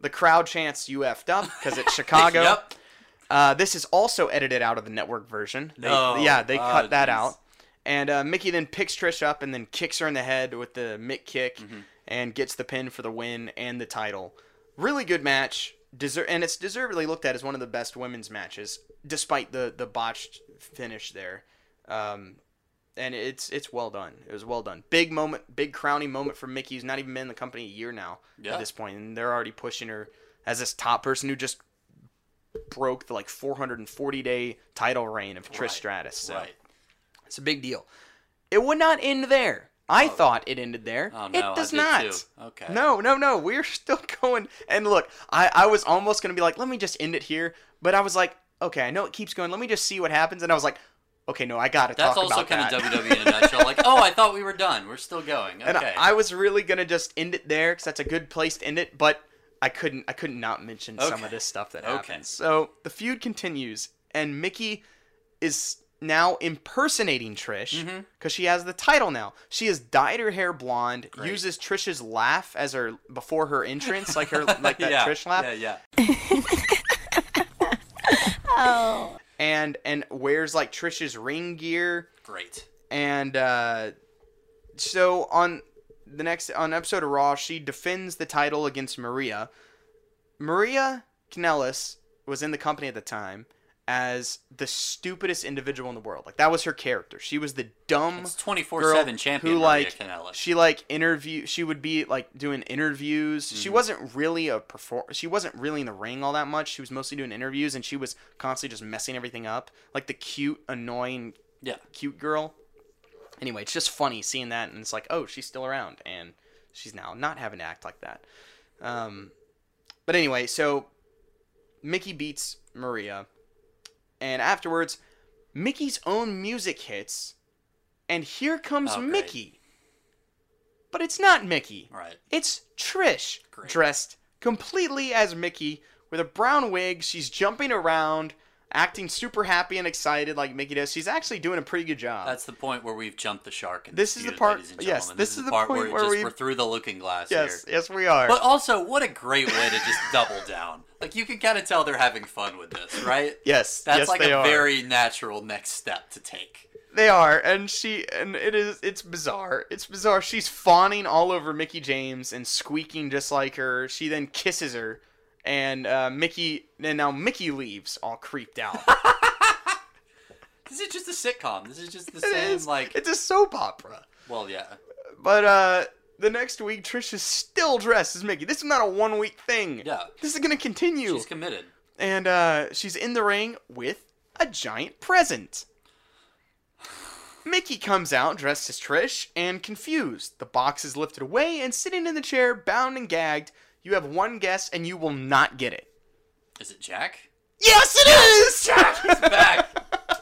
S2: The crowd chants "You effed up" because it's <laughs> Chicago.
S3: Yep.
S2: Uh, this is also edited out of the network version. They,
S3: No.
S2: Yeah, they
S3: Oh,
S2: cut that
S3: jeez.
S2: out. And uh, Mickie then picks Trish up and then kicks her in the head with the Mick kick
S3: Mm-hmm.
S2: and gets the pin for the win and the title. Really good match. Deser- and it's deservedly looked at as one of the best women's matches, despite the, the botched finish there. Um, and it's it's well done. It was well done. Big moment, big crowning moment for Mickie. Who's not even been in the company a year now
S3: Yeah.
S2: at this point, and they're already pushing her as this top person who just broke the like 440 day title reign of Trish
S3: Right,
S2: Stratus. So
S3: Right.
S2: it's a big deal. It would not end there. I oh. thought it ended there.
S3: Oh, no,
S2: it does not.
S3: too. Okay.
S2: No, no, no. We're still <laughs> going. And look, I, I was almost gonna be like, let me just end it here, but I was like, okay, I know it keeps going. Let me just see what happens. And I was like, okay, no, I gotta talk about that.
S3: That's also kind of WWE in a nutshell. Like, oh, I <laughs> thought we were done. We're still going. Okay.
S2: And I, I was really gonna just end it there because that's a good place to end it, but I couldn't. I couldn't not mention some of this stuff that
S3: Okay.
S2: happens. So the feud continues, and Mickie is now impersonating Trish because she has the title now. She has dyed her hair blonde,
S3: Great.
S2: uses Trish's laugh as her before her entrance, like her <laughs> like that
S3: yeah.
S2: Trish laugh,
S3: Yeah, yeah. <laughs> oh.
S2: and and wears like Trish's ring gear.
S3: Great.
S2: and uh, so on the next on episode of Raw, she defends the title against Maria. Maria Kanellis was in the company at the time as the stupidest individual in the world. Like that was her character. She was the dumb
S3: 24/7 champion
S2: who like she like interview. She would be like doing interviews. She
S3: Mm-hmm.
S2: wasn't really a perform. She wasn't really in the ring all that much. She was mostly doing interviews, and she was constantly just messing everything up. Like the cute, annoying
S3: Yeah.
S2: cute girl. Anyway, it's just funny seeing that, and it's like, oh, she's still around, and she's now not having to act like that. Um, but anyway, so Mickie beats Maria, and afterwards, Mickie's own music hits, and here comes
S3: Oh.
S2: Mickie. But it's not Mickie.
S3: Right.
S2: It's Trish,
S3: Great.
S2: dressed completely as Mickie with a brown wig. She's jumping around, acting super happy and excited like Mickie does. She's actually doing a pretty good job.
S3: That's the point where we've jumped the shark.
S2: This
S3: this
S2: is the part- yes,
S3: gentlemen.
S2: this
S3: is
S2: is
S3: the part
S2: point
S3: where,
S2: where
S3: just,
S2: we-
S3: we're through the looking glass
S2: yes,
S3: here.
S2: yes, we are.
S3: But also, what a great way to just double down. Like you can kind of tell they're having fun with this, right? <laughs>
S2: yes,
S3: That's
S2: yes,
S3: like a
S2: are.
S3: very natural next step to take.
S2: They are, and she, and it is, it's bizarre. It's bizarre. She's fawning all over Mickie James and squeaking just like her. She then kisses her, and uh, Mickie, and now Mickie leaves all creeped out. <laughs>
S3: This is just a sitcom. This is just the
S2: It
S3: same,
S2: is.
S3: like,
S2: it's a soap opera.
S3: well, yeah.
S2: But uh, the next week, Trish is still dressed as Mickie. This is not a one week thing.
S3: Yeah.
S2: This is gonna continue.
S3: She's committed.
S2: and uh, she's in the ring with a giant present. <sighs> Mickie comes out dressed as Trish and confused. The box is lifted away, and sitting in the chair, bound and gagged, you have one guess, and you will not get it.
S3: Is it Jack?
S2: Yes, it is. Jack!
S3: He's back. <laughs>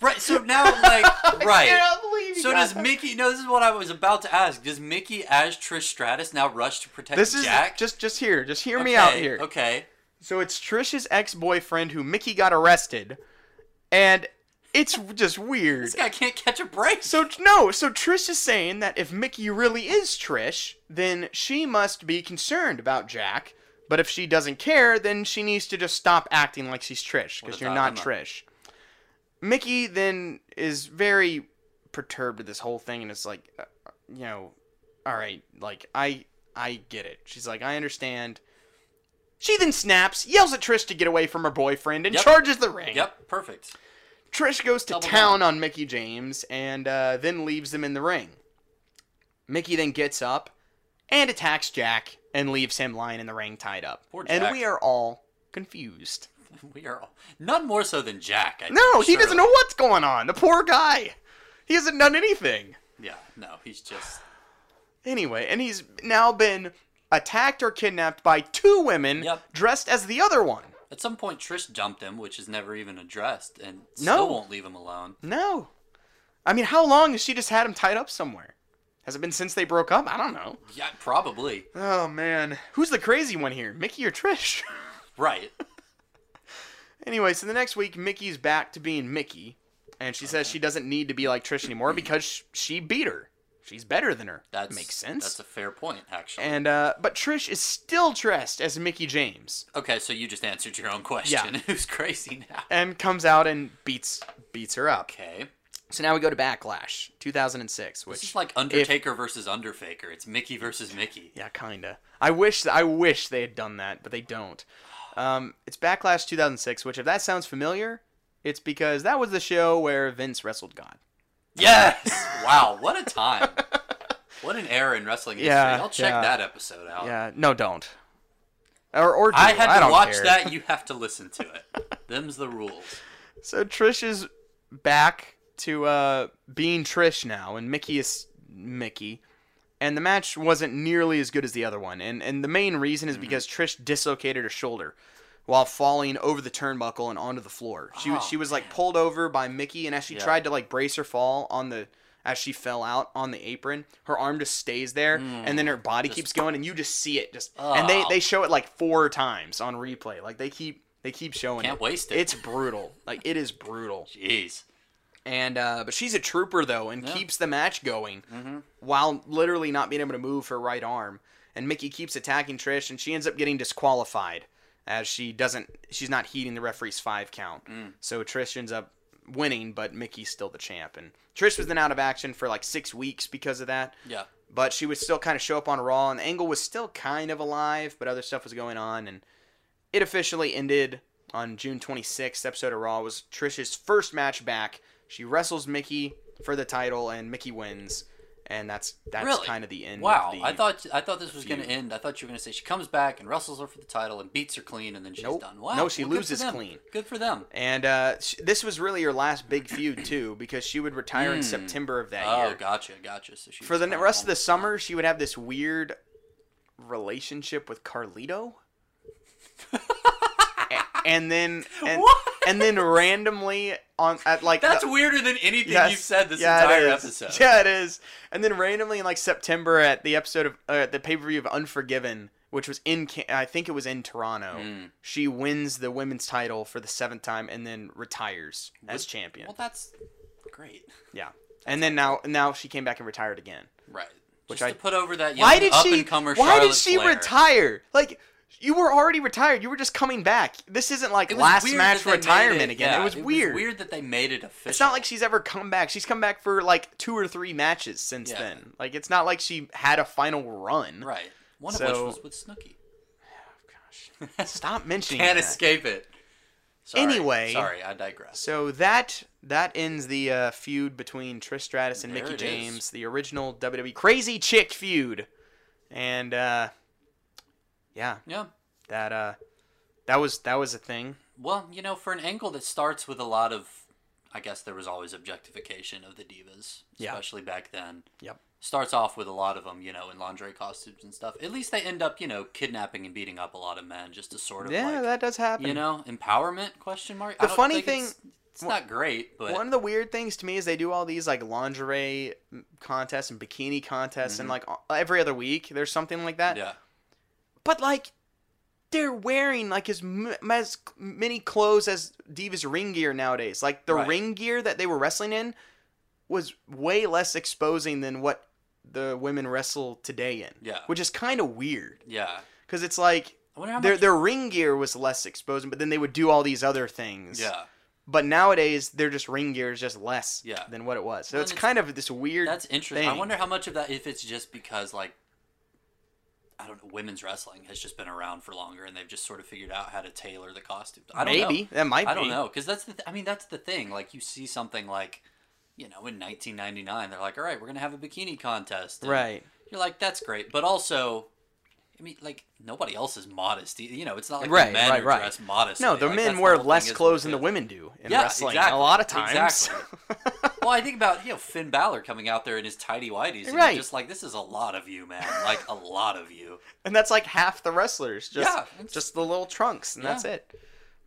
S3: right. So now, like, <laughs> right.
S2: cannot believe you
S3: So
S2: got
S3: does
S2: that.
S3: Mickie? No, this is what I was about to ask. Does Mickie, as Trish Stratus, now rush to protect
S2: This is
S3: Jack?
S2: just just here. Just hear
S3: okay,
S2: me out here.
S3: Okay.
S2: So it's Trish's ex-boyfriend who Mickie got arrested, and it's <laughs> just weird.
S3: This guy can't catch a break.
S2: So no, so Trish is saying that if Mickie really is Trish, then she must be concerned about Jack. But if she doesn't care, then she needs to just stop acting like she's Trish because you're not
S3: dilemma.
S2: Trish. Mickie then is very perturbed with this whole thing and it's like, uh, you know, all right, like I I get it. She's like, I understand. She then snaps, yells at Trish to get away from her boyfriend, and
S3: Yep.
S2: charges the ring.
S3: Yep. Perfect.
S2: Trish goes to
S3: Double
S2: town
S3: down.
S2: on Mickie James and uh, then leaves him in the ring. Mickie then gets up and attacks Jack and leaves him lying in the ring tied up. And we are all confused. <laughs>
S3: We are all, none more so than Jack. I
S2: No,
S3: think,
S2: he doesn't know what's going on. The poor guy. He hasn't done anything.
S3: Yeah. No, he's just.
S2: Anyway, and he's now been attacked or kidnapped by two women
S3: Yep.
S2: dressed as the other one.
S3: At some point, Trish dumped him, which is never even addressed, and
S2: No.
S3: still won't leave him alone.
S2: No. I mean, how long has she just had him tied up somewhere? Has it been since they broke up? I don't know.
S3: Yeah, probably.
S2: Oh man, who's the crazy one here, Mickie or Trish? <laughs>
S3: Right.
S2: Anyway, so the next week, Mickie's back to being Mickie, and she says she doesn't need to be like Trish anymore <clears throat> because she beat her. She's better than her.
S3: That
S2: makes sense.
S3: That's a fair point, actually.
S2: And uh, but Trish is still dressed as Mickie James
S3: okay, so you just answered your own question.
S2: Yeah. <laughs>
S3: Who's crazy now?
S2: and comes out and beats beats her up.
S3: Okay.
S2: So now we go to Backlash 2006, which
S3: This is like Undertaker versus Underfaker. It's Mickie versus Mickie.
S2: Yeah, kinda. I wish I wish they had done that, but they don't. Um, it's Backlash 2006, which if that sounds familiar, it's because that was the show where Vince wrestled God.
S3: Yes! <laughs> wow, what a time. What an era in wrestling history.
S2: Yeah,
S3: I'll check
S2: yeah.
S3: that episode out.
S2: Yeah, no, don't. Or or do.
S3: I had to
S2: don't
S3: watch
S2: care.
S3: that. You <laughs> have to listen to it. Them's the rules.
S2: So Trish is back to uh, being Trish now, and Mickie is Mickie. And the match wasn't nearly as good as the other one, and and the main reason is mm-hmm. because Trish dislocated her shoulder while falling over the turnbuckle and onto the floor. She was
S3: Oh,
S2: she was like pulled over by Mickie, and as she
S3: Yeah.
S2: tried to like brace her fall on the as she fell out on the apron, her arm just stays there, and then mm, her body keeps going, and you just see it just. And they
S3: Oh.
S2: they show it like four times on replay, like they keep they keep showing
S3: Can't
S2: it.
S3: waste it.
S2: It's brutal. Like it is brutal.
S3: Jeez.
S2: And uh, but she's a trooper though, and
S3: Yeah.
S2: keeps the match going
S3: Mm-hmm.
S2: while literally not being able to move her right arm. And Mickie keeps attacking Trish, and she ends up getting disqualified as she doesn't. She's not heeding the referee's five count.
S3: Mm.
S2: So Trish ends up winning, but Mickie's still the champ. And Trish was then out of action for like six weeks because of that.
S3: Yeah.
S2: But she would still kind of show up on Raw, and Angle was still kind of alive, but other stuff was going on, and it officially ended on June 26th. Episode of Raw was Trish's first match back. She wrestles Mickie for the title, and Mickie wins, and that's that's
S3: Really?
S2: kind of the end.
S3: Wow.
S2: of the,
S3: I thought I thought this was going to end. I thought you were going to say she comes back and wrestles her for the title and beats her clean, and then she's
S2: Nope.
S3: done. Wow.
S2: No, she
S3: well,
S2: loses
S3: them.
S2: clean.
S3: Good for them.
S2: And uh, sh- this was really her last big feud too, <clears throat> because she would retire in September of that
S3: Oh,
S2: year.
S3: Oh, gotcha, gotcha. So she
S2: For the rest of the summer, she would have this weird relationship with Carlito. <laughs> And then and,
S3: What?
S2: and then randomly on at like
S3: That's
S2: the-
S3: weirder than anything
S2: Yes.
S3: you've said this
S2: Yeah,
S3: entire episode. <laughs>
S2: Yeah, it is. And then randomly in like September at the episode of uh, at the pay per view of Unforgiven, which was in I think it was in Toronto,
S3: Mm.
S2: she wins the women's title for the seventh time and then retires as champion.
S3: Well, that's great.
S2: yeah, and then now now she came back and retired again.
S3: Right.
S2: Which
S3: Just
S2: I-
S3: to put over that young
S2: Why did
S3: up
S2: she?
S3: and comer
S2: Why did she
S3: Flair.
S2: retire? Like. You were already retired. You were just coming back. This isn't like last match
S3: that they made
S2: retirement
S3: it-
S2: again.
S3: yeah,
S2: it was weird.
S3: weird that they made it official.
S2: It's not like she's ever come back. She's come back for like two or three matches since
S3: Yeah.
S2: then. Like it's not like she had a final run.
S3: right. One of which was with Snooki. <sighs> Gosh.
S2: Stop <laughs> mentioning it.
S3: Can't
S2: that.
S3: escape it. Sorry.
S2: Anyway.
S3: sorry, I digress.
S2: So that that ends the uh, feud between Trish Stratus and
S3: There Mickie
S2: James,
S3: is.
S2: the original WWE Crazy Chick feud, and uh, yeah,
S3: Yeah.
S2: that uh, that was that was a thing.
S3: Well, you know, for an angle that starts with a lot of, I guess there was always objectification of the divas,
S2: Yeah.
S3: especially back then.
S2: Yep.
S3: Starts off with a lot of them, you know, in lingerie costumes and stuff. At least they end up, you know, kidnapping and beating up a lot of men just to sort of
S2: Yeah,
S3: like,
S2: that does happen.
S3: you know, empowerment question mark.
S2: The
S3: I don't
S2: funny thing-
S3: it's, it's not great, but
S2: One of the weird things to me is they do all these like lingerie contests and bikini contests, and like every other week there's something like that.
S3: Mm-hmm. yeah,
S2: But like, they're wearing like as, m- as many clothes as Divas ring gear nowadays. Like the
S3: Right.
S2: ring gear that they were wrestling in was way less exposing than what the women wrestle today in.
S3: Yeah.
S2: Which is kind of weird
S3: yeah.
S2: because it's like
S3: I wonder how
S2: their
S3: much.
S2: their ring gear was less exposing, but then they would do all these other things.
S3: yeah,
S2: But nowadays, they're just ring gear is just less
S3: Yeah.
S2: than what it was. So it's
S3: it's-
S2: kind of this weird.
S3: that's interesting. I wonder how much of that, if it's just because like. I don't know. Women's wrestling has just been around for longer, and they've just sort of figured out how to tailor the costume. I don't know.
S2: Maybe that might be.
S3: I don't know because that's the. Th- I mean, that's the thing. Like you see something like, you know, in 1999, they're like, all right, we're gonna have a bikini contest. and
S2: Right.
S3: You're like, that's great, but also, I mean, like nobody else is modest. You know, it's not like
S2: Right,
S3: the men
S2: right,
S3: are
S2: right.
S3: dressed modestly.
S2: No, the
S3: Like,
S2: men wear
S3: thing
S2: less clothes than the women do in
S3: Yeah,
S2: wrestling
S3: exactly,
S2: a lot of times.
S3: exactly. <laughs> Well, I think about you know Finn Balor coming out there in his tidy whities, and
S2: Right.
S3: just like, this is a lot of you, man. Like a lot of you. <laughs>
S2: and that's like half the wrestlers. Just,
S3: Yeah,
S2: just the little trunks, and that's it.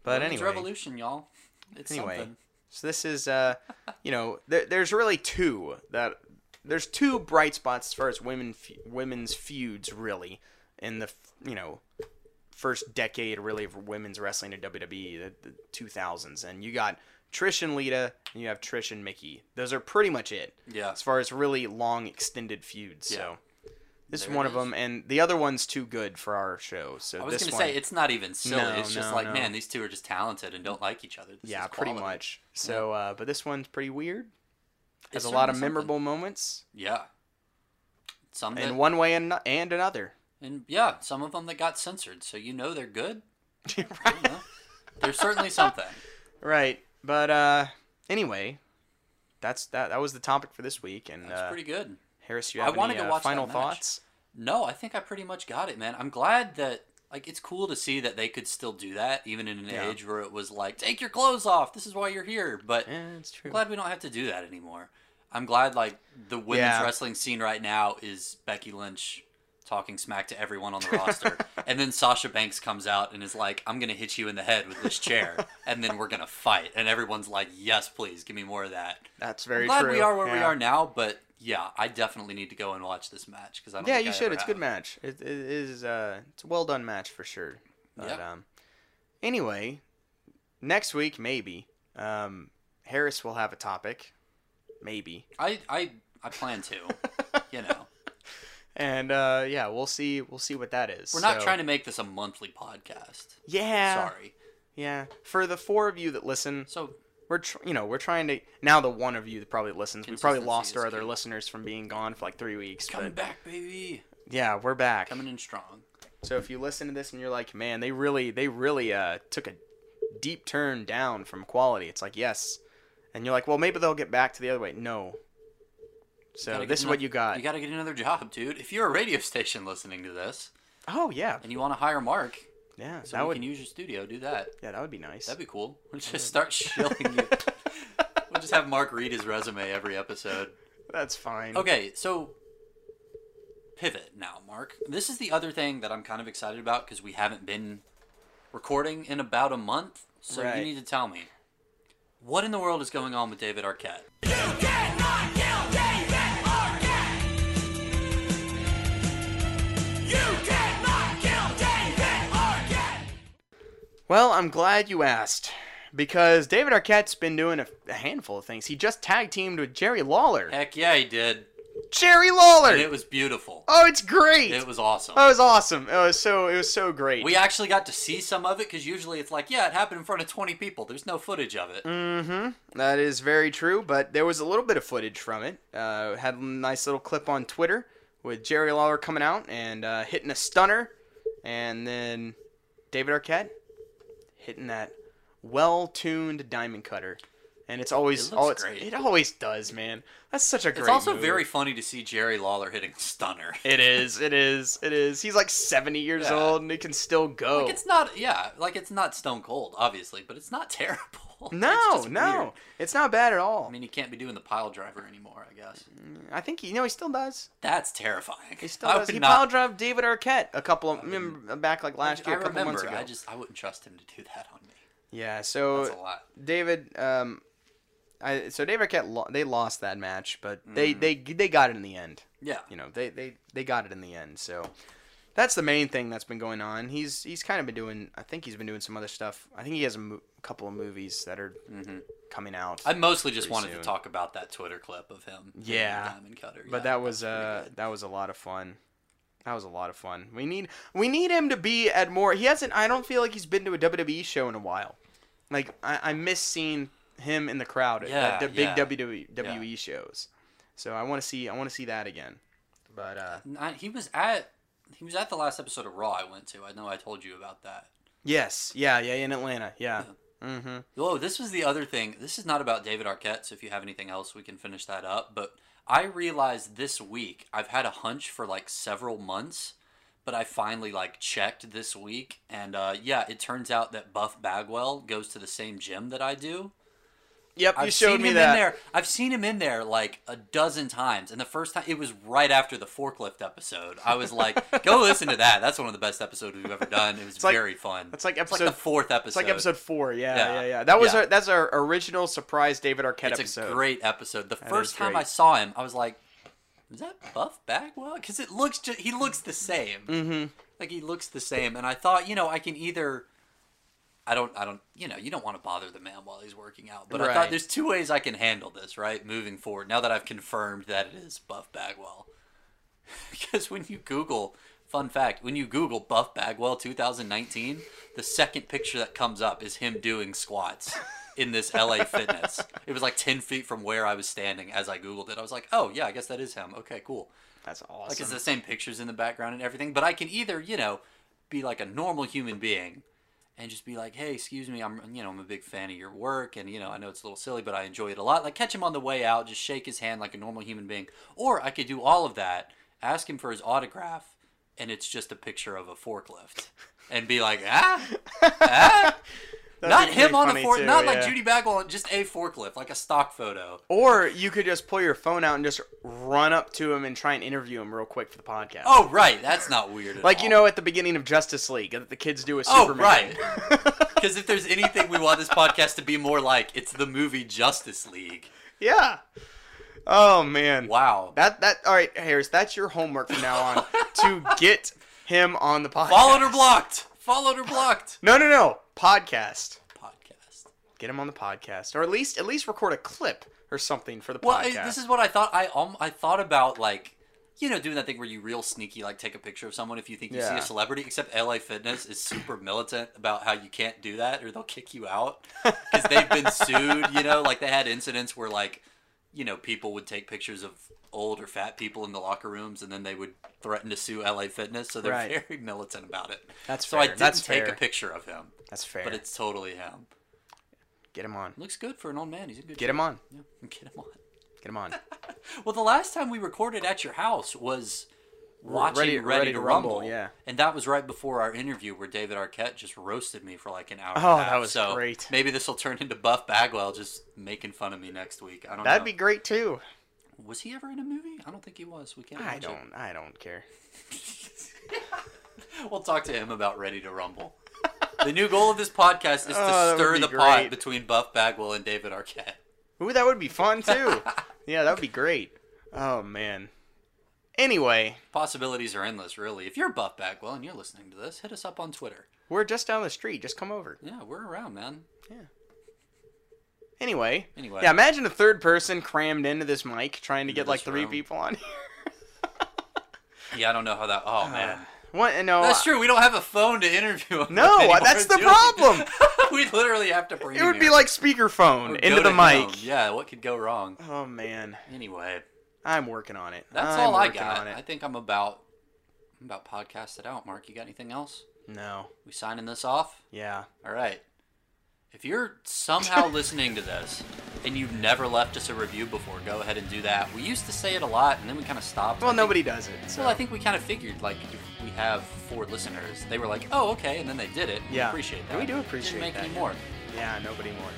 S2: But
S3: Women's
S2: anyway,
S3: revolution, y'all. It's
S2: Anyway.
S3: something.
S2: so this is, uh, <laughs> you know, there, there's really two that there's two bright spots as far as women fe- women's feuds really in the you know first decade really of women's wrestling in WWE, the, the 2000s, and you got Trish and Lita, and you have Trish and Mickie. Those are pretty much it.
S3: Yeah.
S2: as far as really long extended feuds.
S3: Yeah.
S2: So this
S3: There
S2: is one
S3: it
S2: of them, and the other one's too good for our show. So
S3: I was gonna
S2: one,
S3: say it's not even silly.
S2: No,
S3: it's just
S2: no,
S3: like,
S2: no.
S3: man, these two are just talented and don't like each other. This
S2: yeah,
S3: is
S2: pretty much. So, uh, but this one's pretty weird. Has
S3: It's
S2: a lot of
S3: certainly something.
S2: memorable moments,
S3: Yeah. Some
S2: in one way and and another.
S3: And yeah, some of them that got censored, so you know they're good. <laughs>
S2: right.
S3: Know? There's certainly something.
S2: Right. But uh, anyway, that's that. That was the topic for this week. And
S3: That's
S2: uh,
S3: pretty good.
S2: Harris, you
S3: I
S2: have
S3: wanna
S2: any
S3: go
S2: uh,
S3: watch
S2: final thoughts?
S3: No, I think I pretty much got it, man. I'm glad that like it's cool to see that they could still do that even in an
S2: Yeah.
S3: age where it was like take your clothes off. This is why you're here. But
S2: Yeah, it's true.
S3: I'm glad we don't have to do that anymore. I'm glad like the women's
S2: Yeah.
S3: wrestling scene right now is Becky Lynch talking smack to everyone on the roster, <laughs> and then Sasha Banks comes out and is like, "I'm gonna hit you in the head with this chair, and then we're gonna fight." And everyone's like, "Yes, please, give me more of that."
S2: That's very
S3: I'm glad
S2: true.
S3: we are where we are now, but yeah, I definitely need to go and watch this match because I don't.
S2: Yeah, you
S3: I
S2: should. It's a good match. It, it is. Uh, it's a well done match for sure. But
S3: Yeah.
S2: um, anyway, next week maybe um, Harris will have a topic, maybe,
S3: I I I plan to. you know, <laughs>
S2: and uh, yeah, we'll see. We'll see what that is.
S3: we're not
S2: So-
S3: trying to make this a monthly podcast.
S2: Yeah.
S3: Sorry.
S2: Yeah. For the four of you that listen,
S3: So
S2: we're tr- you know we're trying to now the one of you that probably listens. We probably lost our
S3: is
S2: other
S3: key.
S2: listeners from being gone for like three weeks.
S3: coming
S2: but
S3: back, baby.
S2: yeah, we're back.
S3: Coming in strong.
S2: So if you listen to this and you're like, man, they really, they really uh, took a deep turn down from quality. It's like, yes, and you're like, well, maybe they'll get back to the other way. No. So this is what you got.
S3: You got to get another job, dude. If you're a radio <laughs> station listening to this
S2: oh yeah,
S3: and you want to hire Mark,
S2: yeah.
S3: so
S2: that
S3: we
S2: would,
S3: can use your studio, do that.
S2: yeah, that would be nice.
S3: That'd be cool. We'll just start shilling you. <laughs> we'll just have Mark read his resume every episode.
S2: That's fine.
S3: Okay, so pivot now, Mark. This is the other thing that I'm kind of excited about because we haven't been recording in about a month. So
S2: Right.
S3: you need to tell me what in the world is going on with David Arquette.
S2: Well, I'm glad you asked because David Arquette's been doing a, a handful of things. He just tag teamed with Jerry Lawler.
S3: Heck yeah, he did,
S2: Jerry Lawler.
S3: and it was beautiful.
S2: oh, it's great.
S3: It was awesome.
S2: Oh, it was awesome. It was so it was so great.
S3: We actually got to see some of it because usually it's like, yeah, it happened in front of 20 people. There's no footage of it.
S2: Mm-hmm. That is very true, but there was a little bit of footage from it. Uh, had a nice little clip on Twitter with Jerry Lawler coming out and uh, hitting a stunner, and then David Arquette hitting that well-tuned diamond cutter. And it's always
S3: It
S2: oh, it's,
S3: great.
S2: it always does, man. That's such a great.
S3: It's also
S2: move.
S3: very funny to see Jerry Lawler hitting stunner.
S2: It is. It is. It is. He's like 70 years
S3: Yeah.
S2: old and he can still go.
S3: Like it's not, yeah, like it's not stone cold, obviously, but it's not <laughs> terrible. <laughs> It's
S2: no,
S3: just
S2: no,
S3: weird.
S2: it's not bad at all.
S3: I mean, he can't be doing the pile driver anymore. I guess
S2: I think he, you know he still does.
S3: that's terrifying.
S2: He still
S3: I
S2: does.
S3: would
S2: He
S3: not-
S2: pile drive David Arquette a couple of remember, back like last year, a couple
S3: remember.
S2: months ago.
S3: I just I wouldn't trust him to do that on me.
S2: yeah. So
S3: That's a lot.
S2: David, um, I so David Arquette lo- they lost that match, but they
S3: Mm.
S2: they they got it in the end.
S3: Yeah.
S2: You know they they they got it in the end. So. That's the main thing that's been going on. He's he's kind of been doing. I think he's been doing some other stuff. I think he has a, a couple of movies that are coming out.
S3: I mostly just wanted
S2: soon.
S3: to talk about that Twitter clip of him.
S2: Yeah.
S3: Diamond cutter.
S2: But
S3: Yeah,
S2: that was uh that was a lot of fun. That was a lot of fun. We need we need him to be at more. He hasn't. I don't feel like he's been to a WWE show in a while. Like I, I miss seeing him in the crowd at
S3: Yeah,
S2: the, the
S3: yeah.
S2: big WWE WWE shows. So I want to see I want to see that again. But uh
S3: I- he was at he was at the last episode of Raw I went to. I know I told you about that.
S2: yes, yeah, yeah, in Atlanta, yeah. Mm-hmm.
S3: Oh, this was the other thing. This is not about David Arquette, so if you have anything else, we can finish that up. But I realized this week I've had a hunch for like several months, but I finally like checked this week, and uh, yeah, it turns out that Buff Bagwell goes to the same gym that I do.
S2: Yep, you
S3: I've
S2: showed
S3: seen
S2: me
S3: him
S2: that.
S3: in there. I've seen him in there like a dozen times, and the first time it was right after the forklift episode. I was like, <laughs> "Go listen to that. That's one of the best episodes we've ever done. It was
S2: like-
S3: very fun.
S2: it's like
S3: It's like
S2: episode-
S3: the fourth episode.
S2: It's like episode four, yeah,
S3: Yeah.
S2: yeah, yeah. That was
S3: Yeah.
S2: our that's our original surprise David Arquette
S3: It's
S2: episode.
S3: a great episode. The
S2: is
S3: first time. I saw him, I was like, "Is that Buff Bagwell?" Because it looks just he looks the same.
S2: Mm-hmm.
S3: Like he looks the same, and I thought, you know, I can either. I don't, I don't, you know, you don't want to bother the man while he's working out. But I thought there's two ways I can handle this, right? Moving forward, now that I've confirmed that it is Buff Bagwell. <laughs> because when you Google, fun fact, when you Google Buff Bagwell 2019, the second picture that comes up is him doing squats in this LA <laughs> Fitness. It was like 10 feet from where I was standing as I Googled it. I was like, oh, yeah, I guess that is him. Okay, cool.
S2: That's awesome.
S3: Like it's the same pictures in the background and everything, but I can either, you know, be like a normal human being and just be like, "Hey, excuse me, I'm, you know, I'm a big fan of your work and, you know, I know it's a little silly, but I enjoy it a lot." Like catch him on the way out, just shake his hand like a normal human being. Or I could do all of that, ask him for his autograph, and it's just a picture of a forklift. And be like, "Ah? ah? <laughs>
S2: That'd
S3: Not him on the
S2: funny,
S3: fork,
S2: too,
S3: not like. Judy Bagwell, just a forklift, like a stock photo."
S2: Or you could just pull your phone out and just run up to him and try and interview him real quick for the podcast.
S3: Oh, right, that's not weird at
S2: like
S3: all.
S2: you know at the beginning of Justice League that the kids do a Superman.
S3: Oh,
S2: Superman.
S3: right. <laughs> Because if there's anything we want this podcast to be more like, it's the movie Justice League.
S2: yeah. Oh man.
S3: Wow.
S2: That that all right, Harris. That's your homework from now on to <laughs> get him on the podcast.
S3: Followed or blocked. Followed or blocked.
S2: No, no, no. Podcast.
S3: Podcast.
S2: Get him on the podcast, or at least at least record a clip or something for the
S3: Well,
S2: podcast.
S3: this is what I thought. I um, I thought about like, you know, doing that thing where you real sneaky like take a picture of someone if you think you see a celebrity. Except LA Fitness is super <laughs> militant about how you can't do that or they'll kick you out <laughs> because they've been sued. You know, like they had incidents where like, you know, people would take pictures of old or fat people in the locker rooms and then they would threaten to sue LA Fitness. So they're
S2: Right.
S3: very <laughs> militant about it.
S2: That's
S3: so I didn't
S2: That's
S3: take
S2: fair.
S3: a picture of him,
S2: That's fair.
S3: but it's totally him.
S2: Get him on.
S3: Looks good for an old man. He's a good.
S2: Get him on.
S3: Yeah, <laughs> get him on.
S2: Get him on. <laughs>
S3: Well, the last time we recorded at your house was watching
S2: Ready-
S3: Ready,
S2: Ready
S3: to Rumble,
S2: Rumble, yeah.
S3: and that was right before our interview where David Arquette just roasted me for like an hour.
S2: Oh,
S3: and a half.
S2: that was
S3: so
S2: great.
S3: Maybe this will turn into Buff Bagwell just making fun of me next week. I don't
S2: That'd
S3: know.
S2: be great too.
S3: Was he ever in a movie? I don't think he was. We can't.
S2: I don't. I don't care. <laughs>
S3: We'll talk to him about Ready to Rumble. The new goal of this podcast is
S2: Oh,
S3: to stir the pot between Buff Bagwell and David Arquette.
S2: Ooh, that would be fun <laughs> too. yeah, that would be great. Oh man. Anyway,
S3: Possibilities are endless, really. If you're Buff Bagwell and you're listening to this, hit us up on Twitter.
S2: we're just down the street. Just come over.
S3: Yeah, we're around, man. Yeah.
S2: Anyway.
S3: Anyway.
S2: Yeah, imagine a third person crammed into this mic trying to
S3: Into
S2: get like three
S3: room.
S2: people on. Here. <laughs>
S3: yeah, I don't know how that. Oh man, ah.
S2: What? No.
S3: that's true. We don't have a phone to interview. him
S2: No, <laughs>
S3: anymore,
S2: that's the problem. <laughs>
S3: we literally have to bring.
S2: It would be like speakerphone into the mic.
S3: him. Yeah, what could go wrong?
S2: Oh man,
S3: Anyway,
S2: I'm working on it.
S3: that's
S2: I'm
S3: all I got. I think I'm about. I'm about podcasted out. Mark, you got anything else?
S2: No.
S3: We signing this off?
S2: Yeah.
S3: All right. If you're somehow listening to this and you've never left us a review before, go ahead and do that. We used to say it a lot, and then we kind of stopped.
S2: Well,
S3: I think-
S2: nobody does it. So.
S3: Well, I think we kind of figured like if we have four listeners, they were like, "Oh, okay," and then they did it. We
S2: Yeah.
S3: appreciate
S2: Yeah,
S3: that.
S2: we do appreciate
S3: make
S2: that,
S3: any
S2: yeah.
S3: more.
S2: Yeah, nobody more.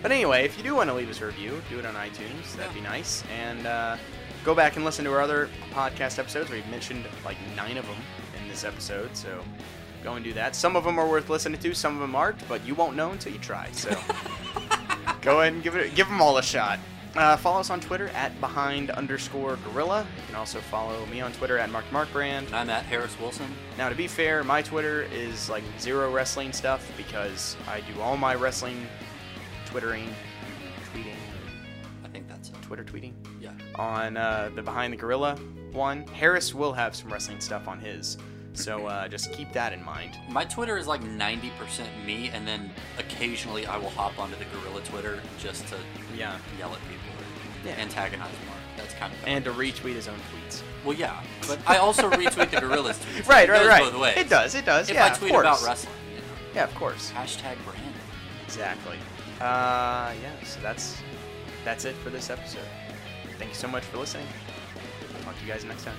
S2: But anyway, if you do want to leave us a review, do it on iTunes. That'd be nice. And uh, go back and listen to our other podcast episodes. We've mentioned like nine of them in this episode, so go and do that. Some of them are worth listening to, some of them aren't, but you won't know until you try. So <laughs> go ahead and give it, give them all a shot. Uh, follow us on Twitter at behind underscore gorilla. You can also follow me on Twitter at Mark Markbrand.
S3: And I'm at Harris Wilson.
S2: Now, to be fair, my Twitter is like zero wrestling stuff because I do all my wrestling twittering, tweeting,
S3: I think that's it.
S2: Twitter tweeting
S3: Yeah.
S2: on uh, the Behind the Gorilla one. Harris will have some wrestling stuff on his, so uh, just keep that in mind.
S3: My Twitter is like 90% me, and then occasionally I will hop onto the Gorilla Twitter just to
S2: Yeah,
S3: yell at people or
S2: Yeah.
S3: antagonize Mark. That's kind of fun.
S2: and to retweet his own tweets.
S3: well, yeah, but I also retweet the Gorillas tweets. <laughs>
S2: Right,
S3: It
S2: right, right.
S3: Both ways.
S2: It does, it does.
S3: If
S2: yeah,
S3: I tweet about wrestling, you know,
S2: Yeah, of course.
S3: hashtag branding.
S2: Exactly. Uh, yeah. So that's that's it for this episode. Thank you so much for listening. Talk to you guys next time.